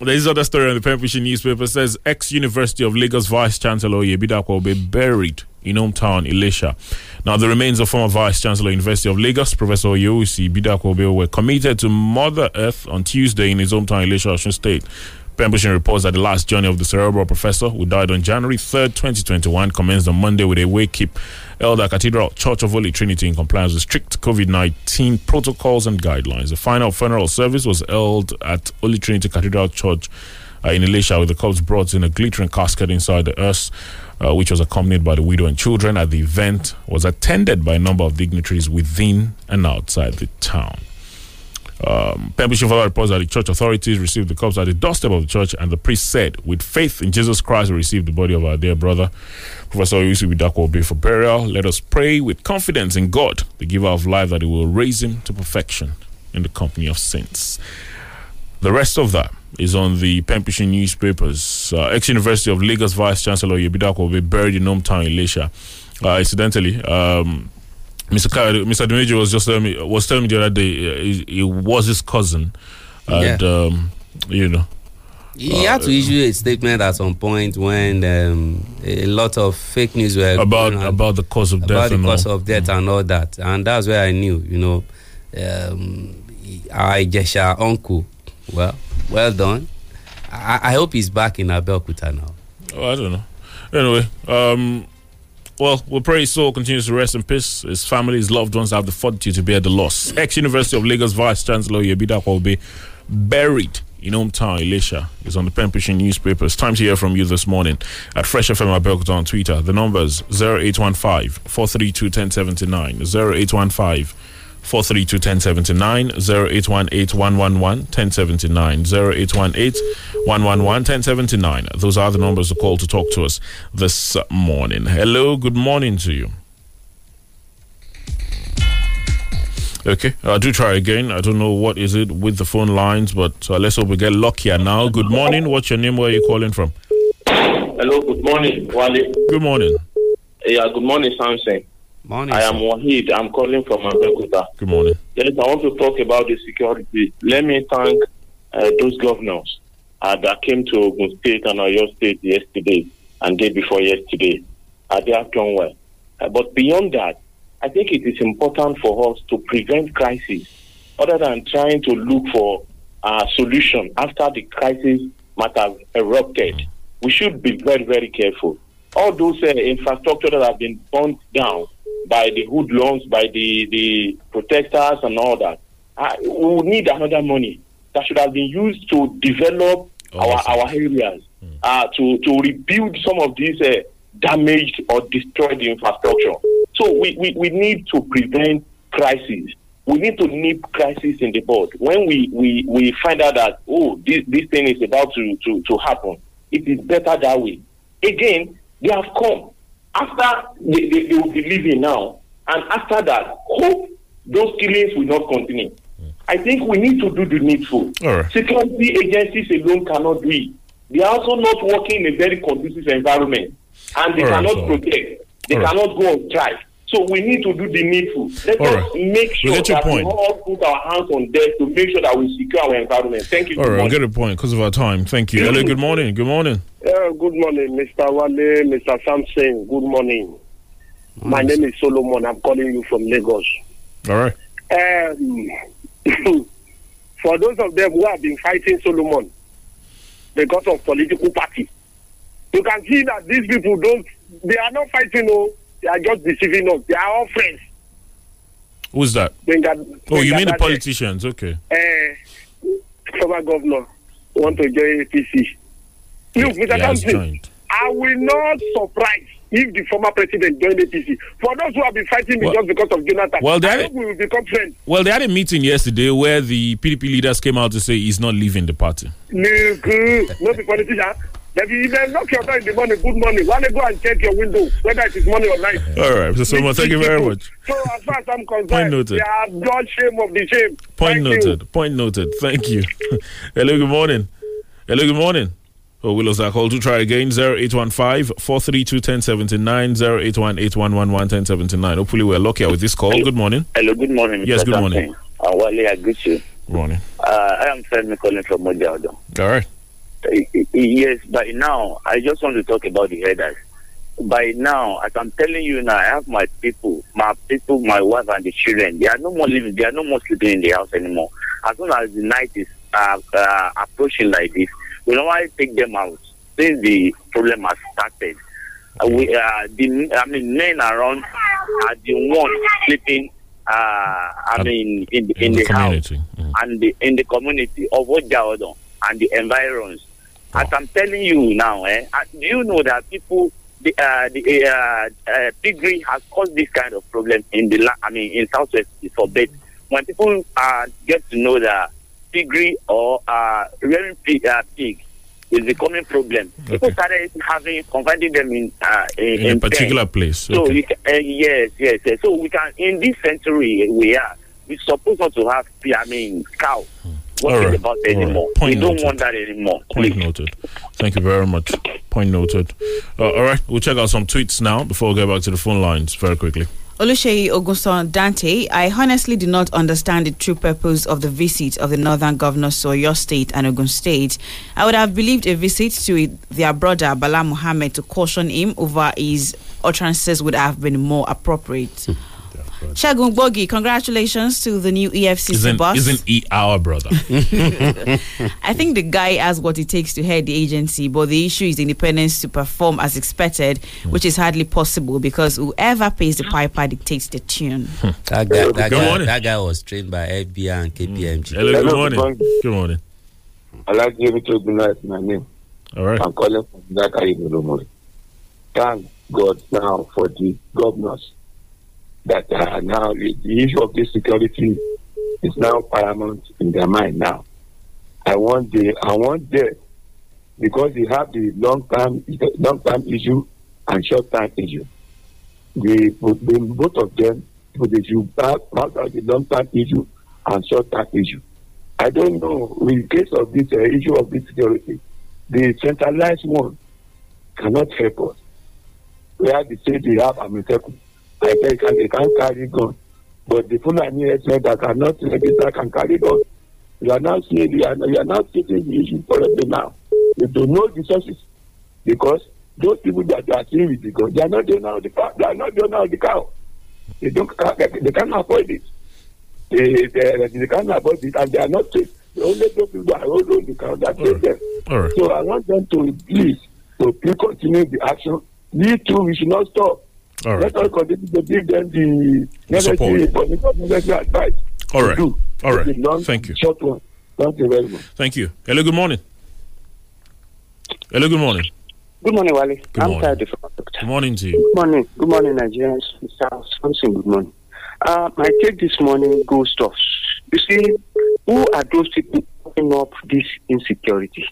there's other story on the Pembrokeshire newspaper says ex University of Lagos Vice Chancellor Ibidapo-Obe will be buried in hometown Ilesa. Now, the remains of former Vice Chancellor University of Lagos, Professor Oyewusi Ibidapo-Obe were committed to Mother Earth on Tuesday in his hometown Ilesa, Osun State. Pembrokeshire reports that the last journey of the cerebral professor, who died on January 3rd, 2021, commenced on Monday with a wake keep held at Cathedral Church of Holy Trinity in compliance with strict COVID 19 protocols and guidelines. The final funeral service was held at Holy Trinity Cathedral Church uh, in Ilesa, with the corpse brought in a glittering casket inside the earth, uh, which was accompanied by the widow and children at the event, was attended by a number of dignitaries within and outside the town. Um, Pembrokeshire further reports that the church authorities received the corpse at the doorstep of the church, and the priest said, "With faith in Jesus Christ, we received the body of our dear brother, Professor Oyewusi Ibidapo-Obe, for burial. Let us pray with confidence in God, the giver of life, that He will raise him to perfection in the company of saints." The rest of that is on the Pembrokeshire newspapers. Uh, Ex University of Lagos Vice Chancellor Ibidapo-Obe buried in hometown Ilesa. Uh, incidentally, um, Mr. Mr. Dimeji was just telling me was telling me the other day uh, he, he was his cousin, and um, you know, He had to issue a statement at some point when um, a lot of fake news were about about the cause of about death the and all. of death and all that, and that's where I knew, you know, um, our Ijesha uncle. Well, well done. I, I hope he's back in Abeokuta now. Oh, I don't know. Anyway, um, well, we'll pray his soul continues to rest in peace. His family, his loved ones have the fortitude to bear the loss. Ex University of Lagos Vice Chancellor Yebida will be buried in hometown Ilesa. Is on the Pembrokeshire newspapers. Time to hear from you this morning at Fresh FM Abeokuta on Twitter. The numbers 0815 432 1079, 0815 432 1079 0818 111 1079 0818 111 1079. Those are the numbers to call to talk to us this morning. Hello, good morning to you. Okay, I do try again. I don't know what is it with the phone lines, but uh, let's hope we get luckier now. Good morning. What's your name? Where are you calling from? Hello, good morning, Wale. Good morning. Yeah, good morning, Samson. Morning. I am Wahid. I'm calling from Abeokuta. Good morning. Yes, I want to talk about the security. Let me thank uh, those governors uh, that came to Ogun State and Oyo State yesterday and day before yesterday. Uh, they have done well. Uh, but beyond that, I think it is important for us to prevent crisis other than trying to look for a solution after the crisis might have erupted. We should be very, very careful. All those uh, infrastructure that have been burnt down by the hoodlums, by the, the protesters and all that, uh, we need another money that should have been used to develop our, our areas, uh, to, to rebuild some of these uh, damaged or destroyed infrastructure. So we, we, we need to prevent crises. We need to nip crisis in the bud. When we, we, we find out that, oh, this, this thing is about to, to, to happen, it is better that way. Again, they have come. After they, they, they will be leaving now, and after that, hope those killings will not continue. I think we need to do the needful. Right. Security agencies alone cannot do it. They are also not working in a very conducive environment, and they All right, cannot so- protect. They all right. cannot go on strike. So we need to do the needful. Let All us right. make sure get your that point. we all put our hands on deck to make sure that we secure our environment. Thank you. All so I get a point because of our time. Thank you. Hello, good morning. Good morning. Yeah, good morning, Mr. Wale, Mr. Samson. Good morning. My name is Solomon. I'm calling you from Lagos. All right. Um, for those of them who have been fighting Solomon because of political party, you can see that these people don't. They are not fighting. Oh, they are just deceiving us. They are all friends. Who's that? Gbenga, Oh, you mean the politicians? Okay. uh, former governor want to join APC. Look, Mr. Thompson. I will not surprise if the former president joined APC. For those who have been fighting me Well- just because of Jonathan, well, they I hope we will become friends. Well, they had a meeting yesterday where the PDP leaders came out to say he's not leaving the party. Uh, not the politician. If you then knock your door in the morning, good morning. Why don't go and check your window, whether it is morning or night? All right, Mr. Solomon, thank you very much. So as far as I'm concerned, Point noted. they are God shame of the shame. Point Thank you. noted. Point noted. Thank you. Hello, good morning. Hello, good morning. Oh, we lost that call. To try again 0815 432 1079 0818 111 1079. Hopefully, we're luckier with this call. Good morning. Hello, good morning. Yes, Mr. good morning. Thompson. Uh, Wale, I greet you. Good morning. Uh, I am Femi calling from Mojaodo. All right. Yes, by now, I just want to talk about the headers. By now, as I'm telling you now, I have my people, my people, my wife, and the children. They are no more living, they are no more sleeping in the house anymore. As soon as the night is uh, uh, approaching like this, we normally take them out since the problem has started. Uh, we, uh, the, I mean, men around are the ones sleeping. Uh, I mean, in, the- in, In the the, house community. and the, in the community of Ojaodo and the environs. As I'm telling you now, eh, do you know that people, the uh, the uh, uh, piggery has caused this kind of problem in the I mean in southwest for bed. When people uh, get to know that piggery or uh, rearing pig, uh, pig is becoming problem, people started having confining them in uh, in, In a particular pens. place. So Okay. we uh, yes, yes, yes. So we can in this century we are we supposed not to have I mean cow All working right. about All right. anymore. Point we don't want that anymore. Point noted. Thank you very much. Point noted. Uh, all right, we'll check out some tweets now before we get back to the phone lines very quickly. Oluseyi Ogunson Dante, I honestly do not understand the true purpose of the visit of the northern governors to your State and Ogun State. I would have believed a visit to their brother Bala Muhammad to caution him over his utterances would have been more appropriate. Shagun Bogi, congratulations to the new EFCC Isn't, boss. isn't he our brother? I think the guy has what it takes to head the agency, but the issue is independence to perform as expected, hmm. which is hardly possible because whoever pays the piper dictates the tune. Hmm. That guy, that, Good guy, morning. that guy was trained by FBI and KPMG. Hmm. Hello, good Hello, morning. good morning. Good morning. I like you to good night, my name. All right. I'm calling from Zakari Bolomori. Thank God now for the governors that are now the the issue of this security is now paramount in their mind now. I want the I want them because they have the long term long term issue and short term issue. The, the both of them they should have out the long term issue and short term issue. I don't know in case of this uh, issue of this security, the centralized one cannot help us. Where they say they have Amotekun, I think can, they can't carry gun, but the Fulani herdsmen that cannot register can carry gun. You are now seeing you are, you are now taking the issue correctly now. You don't know the sources because those people that are seeing with the gun, they are not owner of the cow. They are not owner of the cow. They don't. They can't afford it. They, they, they can't afford it, and they are not safe. The only those people that own the cow that take them. Right. So I want them to please to please continue the action. We too, we should not stop. All right. Let us continue to give them the necessary support. information, necessary advice. All to right. do. All right. Long, Thank you. Short one. Thank you very much. Thank you. Hello, good morning. Hello, good morning. Good morning, Wale. Good I'm morning. Kayode from Good morning to you. Good morning. Good morning, Nigerians. Mr. Samson, good morning. Uh, my take this morning goes to You see, who are those people putting up this insecurity?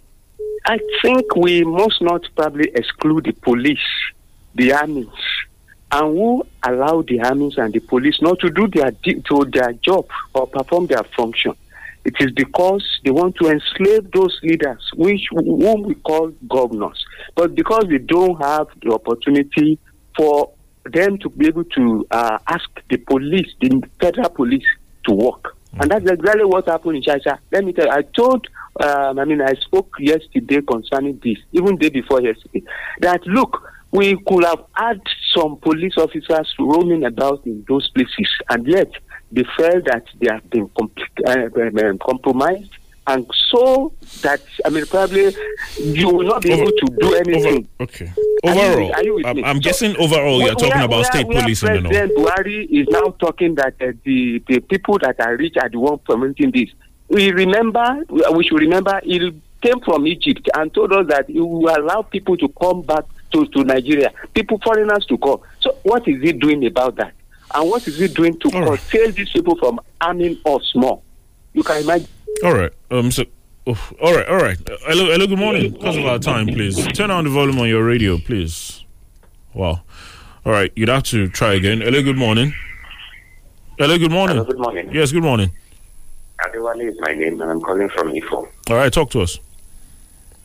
I think we must not probably exclude the police, the armies, and who allow the armies and the police not to do their to their job or perform their function. It is because they want to enslave those leaders, which whom we call governors. But because they don't have the opportunity for them to be able to uh, ask the police, the federal police, to work. And that's exactly what happened in Chacha. Let me tell you, I told, um, I mean, I spoke yesterday concerning this, even day before yesterday, that look, we could have had some police officers roaming about in those places, and yet they felt that they have been uh, um, compromised, and so that I mean, probably you will not be able to do anything. okay. Are you- Overall, are you I'm. I'm So, guessing overall you're talking are- about state police in the north. President Buhari is now talking that uh, the the people that are rich are the one promoting this. We remember, we we should remember, he came from Egypt and told us that he will allow people to come back to, to Nigeria, people, foreigners to come. So what is he doing about that? And what is he doing to curtail these people from harming us more? You can imagine. All right. Um. So. oh, all right. All right. Hello. Hello. Good morning. Because of our time, please turn down the volume on your radio, please. Wow. All right. You'd have to try again. Hello. Good morning. Hello. Good morning. Hello, good morning. Yes. Good morning. Adewale is my name, and I'm calling from Ifo. All right. Talk to us.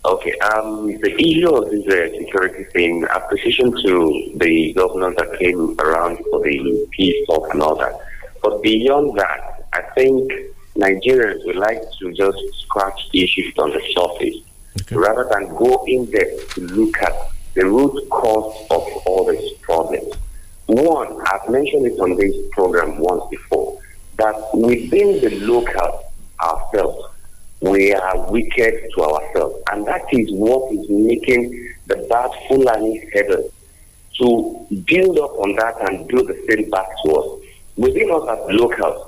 Okay, um, the issue of this uh, security thing, appreciation to the governors that came around for the peace talk and all that. But beyond that, I think Nigerians would like to just scratch issues on the surface rather than go in depth to look at the root cause of all these problems. One, I've mentioned it on this program once before, that within the local ourselves, we are wicked to ourselves. And that is what is making the bad Fulani headers to build up on that and do the same back to us. Within us as locals,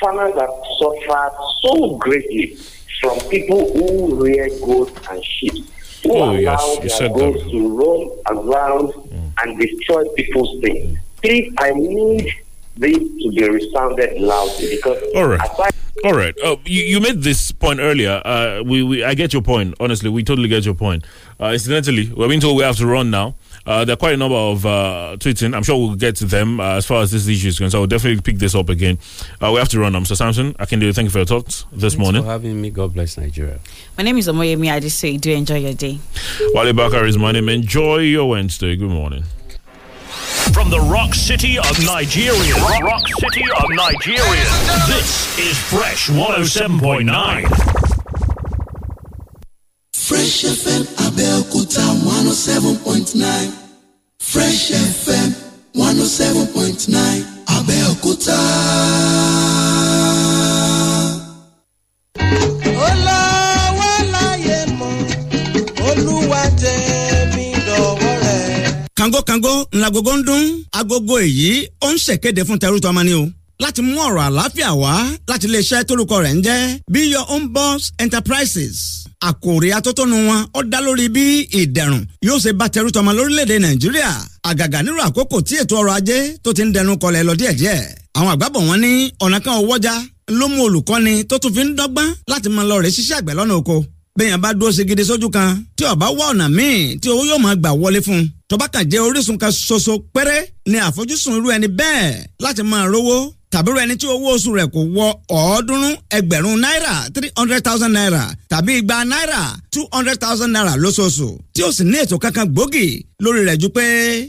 farmers have suffered so greatly from people who rear goats and sheep, who Oh, allow yes, you their said that. to roam around mm. and destroy people's things. Please, I need this to be resounded loudly because All right. aside All right. Oh, you, you made this point earlier. Uh, we, we I get your point. Honestly, we totally get your point. Uh, incidentally, we're being told we have to run now. Uh, there are quite a number of uh, tweeting. I'm sure we'll get to them uh, as far as this issue is concerned. So, we'll definitely pick this up again. Uh, we have to run. I'm Mr. Samson. I can do. Thank you for your thoughts this Thanks morning. for having me. God bless Nigeria. My name is Omoyemi. I just say do enjoy your day. Wale Bakar is my name. Enjoy your Wednesday. Good morning. From the rock city of Nigeria. Rock, city of Nigeria. This is Fresh 107.9. Fresh FM point nine Fresh FM one oh kangokango ńlagogo ń dún. Agogo èyí ó ń ṣèkéde fún tẹrú tọmọ ni o. Láti mú ọ̀rọ̀ àlàáfíà wá láti iléeṣẹ́ tórúkọ rẹ̀ ń jẹ́ be your own boss enterprises. Àkòrí atótónu wọn ó dá lórí bí ìdẹ̀rùn yóò ṣe bá tẹrú tọmọ lórílẹ̀‐èdè nàìjíríà. Àgàgà nírú àkókò tí ètò ọrọ̀ ajé tó ti ń dẹnu kọlẹ̀ lọ díẹ̀díẹ̀. Àwọn àgbàbọ̀ wọn ní ọ̀nà kan ò ló mú olùkọ́ni tó tún fi ń dọ́gbọ́n láti máa lọ rẹ̀ ṣiṣẹ́ àgbẹ̀ lọ́nà oko bẹ́ẹ̀yàn bá dúró gidi sójú kan tí ọba wá ọ̀nà míì tí owó yóò máa gbà wọlé fún un. Tó bá kàn jẹ́ orísun kan ṣoṣo péré ni àfojúsùn irú ẹni bẹ́ẹ̀ láti máa rówó tàbí irú ẹni tí owó oṣù rẹ̀ kò wọ ọ̀ọ́dúnrún ẹgbẹ̀rún náírà three hundred thousand naira tàbí igba náírà two hundred thousand naira lóṣooṣù tí ó sì ní ètò kankan gbòógì lórí rẹ̀ ju pé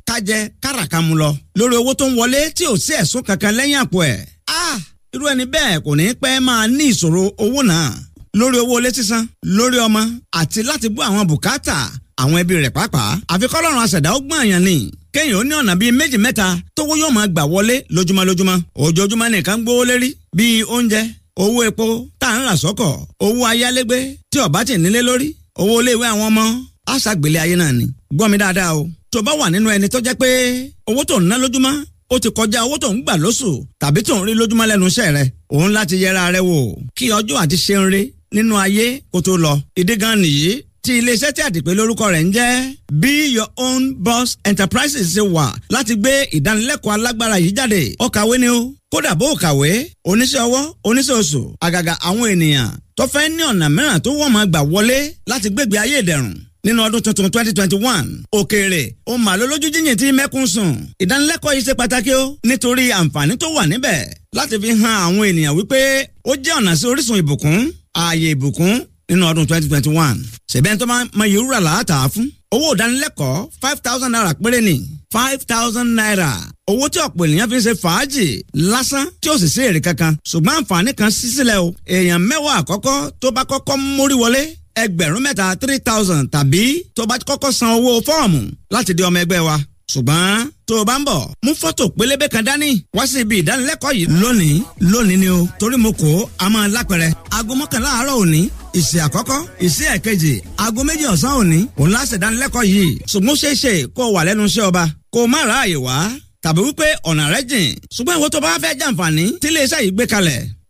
kájẹ káràkàmù lọ. Lórí owó tó ń wọlé tí ò sí ẹ̀sùn kankan lẹ́yìn àpò ẹ̀. Ah! Irú ẹni bẹ́ẹ̀ kò ní pẹ́ máa ní ìṣòro owó náà lórí owó ilé sísan lórí ọmọ àti láti bọ́ àwọn bùkátà àwọn ẹbí rẹ̀ pàápàá. Àfikọ́ lọ́rùn àṣẹ̀dá ó gbọ́n àyàn ni. Kéèyàn ó ní ọ̀nà bíi méjì mẹ́ta tówó yóò máa gbà wọlé lójúmọ́ lójúmọ́. Ojoojúmọ́ nìkan gbówó lérí bíi oúnjẹ owó epo tá à ń rà sọ́kọ̀ owó ayálégbé tí ọ̀bá tì nílé lórí owó iléèwé àwọn ọmọ. Àṣàgbélé ayé náà ni. Gbọ́ mi dáadáa o. Tó bá wà nínú ẹni tó jẹ́ pé owó tó ń ná lójúmọ́ ó ti kọjá owó tó ń gbà lóṣù tàbí tó ń rí lójúmọ́ lẹ́nu iṣẹ́ rẹ̀ òun láti yẹra rẹ̀ wò. Kí ọjọ́ àti ṣe ń rí nínú ayé kó tó lọ. ìdí gan nìyí tí iléeṣẹ́ tí àdìpé lórúkọ rẹ̀ ń jẹ́. Be your own boss enterprises ṣe wà láti gbé ìdánilẹ́kọ̀ọ́ alágbára yìí jáde. Ó kàwé ni ó kódà bó kàwé oníṣẹ́ ọwọ́ oníṣẹ́ oṣù àgàgà àwọn ènìyàn tó fẹ́ ní ọ̀nà mìíràn tó wọ́n máa gbà wọlé láti gbégbé ayé ìdẹ̀rùn. Nínú ọdún tuntun twenty twenty one òkèèrè ó mà ló lójú jíjìn tí mẹ́kún sùn. Ìdánilẹ́kọ̀ọ́ yìí ṣe pàtàkì ó nítorí àǹfààní tó wà níbẹ̀ láti fi hàn àwọn ènìyàn wípé ó jẹ́ ọ̀nà sí orísun ìbùkún ààyè ìbùkún nínú ọdún twenty twenty one. Ṣèbẹ́ni tó máa mọ ìwúrà làátà fún. Owó ìdánilẹ́kọ̀ọ́ five thousand naira péré ni. Five thousand naira. Owó tí ọ̀pọ̀ ènìyàn fi ń ṣe fàájì lásán tí ó sì sí èrè kankan. Ṣùgbọ́n àǹfààní kan ṣí sílẹ̀ o. Èèyàn mẹ́wàá àkọ́kọ́ tó bá kọ́kọ́ mórí wọlé ẹgbẹ̀rún mẹ́ta three thousand tàbí tó bá kọ́kọ́ san owó fọ́ọ̀mù láti di ọmọ ẹgbẹ́ wa ṣùgbọ́n tó o bá ń bọ̀ mú fọ́tò pélébé kan dání wá sí ibi ìdánilẹ́kọ̀ọ́ yìí. Lónìí lónìí ni o torí mo kó a máa lápẹ̀rẹ̀. Aago mọ́kànlá àárọ̀ òní ìsì àkọ́kọ́ ìsì ẹ̀kejì aago méjì ọ̀sán òní òun láṣẹ ìdánilẹ́kọ̀ọ́ yìí. Ṣùgbọ́n ṣeé ṣe kó o wà lẹ́nu iṣẹ́ ọba kó o má ráàyè wá tàbí wípé ọ̀nà rẹ jìn. Ṣùgbọ́n ìwọ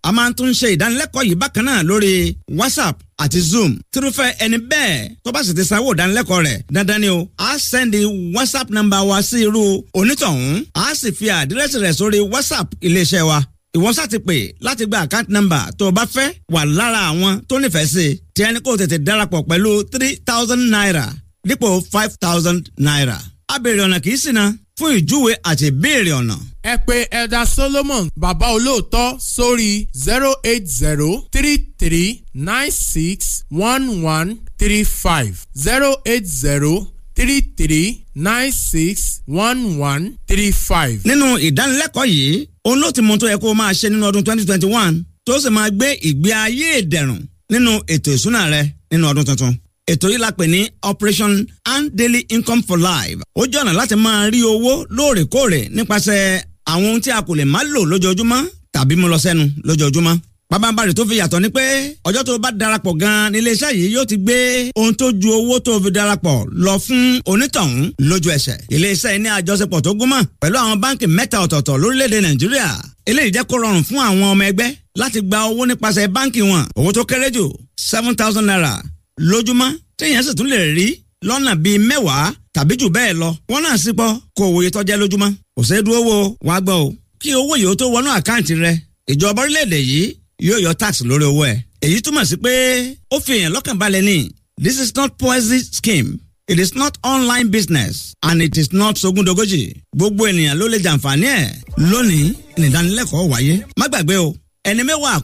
a máa tún ṣe ìdánilẹ́kọ̀ọ́ yìí bákan náà lórí whatsapp àti zoom. Tírúfẹ́ ẹni bẹ́ẹ̀ tó bá sì ti sanwó ìdánilẹ́kọ̀ọ́ rẹ̀ dandan ni o. A sẹ́ndì whatsapp nọ́mbà wa sí irú onítọ̀hún. A sì fi àdírẹ́sì rẹ̀ sórí whatsapp iléeṣẹ́ wa. Ìwọ sá ti pè láti gba account number tó o bá fẹ́ wà lára àwọn tó nífẹ̀ẹ́ sí tí ẹni kò tètè darapọ̀ pẹ̀lú three thousand naira dípò five thousand naira. A béèrè ọ̀nà kì í ṣìnà fún ìjúwe àti ìbéèrè ọ̀nà. Ẹ pè elder solomon bàbá olóòótọ́ sórí zero eight zero three three nine six one one three five. Zero eight zero three three nine six one one three five. nínú ìdánilẹ́kọ̀ọ́ yìí òun ló ti mọ tó yẹ kó máa ṣe nínú ọdún twenty twenty one tó sì máa gbé ìgbé ayé ìdẹ̀rùn nínú ètò ìsúná rẹ nínú ọdún tuntun ètò yìí la pè ní operation and daily income for life. Ó jẹ́ ọ̀nà láti máa rí owó lóòrèkóòrè nípasẹ̀ àwọn ohun tí a kò lè má lò lójoojúmọ́ tàbí mú lọ sẹ́nu lójoojúmọ́. Pàbàmbarì tó fi yàtọ̀ ni pé ọjọ́ tó bá darapọ̀ gan-an ní iléeṣẹ́ yìí yóò ti gbé ohun tó ju owó tó fi darapọ̀ lọ fún onítọ̀hún lójú ẹsẹ̀. Iléeṣẹ́ yìí ní àjọṣepọ̀ tó gúnmọ́ pẹ̀lú àwọn báǹkì mẹ́ta ọ̀tọ̀ọ̀tọ̀ lórílẹ̀‐èdè nàìjíríà. Eléyìí jẹ́ kó rọrùn fún àwọn ọmọ ẹgbẹ́ láti gba owó nípasẹ̀ báǹkì wọn. Owó tó kéré jù seven thousand naira lójúmọ́ téèyàn sì tún lè rí lọ́nà bíi mẹ́wàá tàbí jù bẹ́ẹ̀ lọ. Wọ́n náà sì pọ̀ kó òye tọ́jẹ́ lójúmọ́. Kò ṣeé dúró wo wàá gbọ́ o. Kí owó yìí ó tó wọnú àkáǹtì rẹ ìjọba orílẹ̀-èdè yìí yóò yọ tax lórí owó ẹ̀. Èyí túmọ̀ sí pé ó fi èèyàn lọ́kàn balẹ̀ ní this is not poison scheme. It is not online business and it is not sogúndogójì. Gbogbo ènìyàn ló lè jàǹfààní ẹ̀. Lónìí ìdánilẹ́kọ̀ọ́ wáyé. Má gbàgbé o. Ẹni mẹ́wàá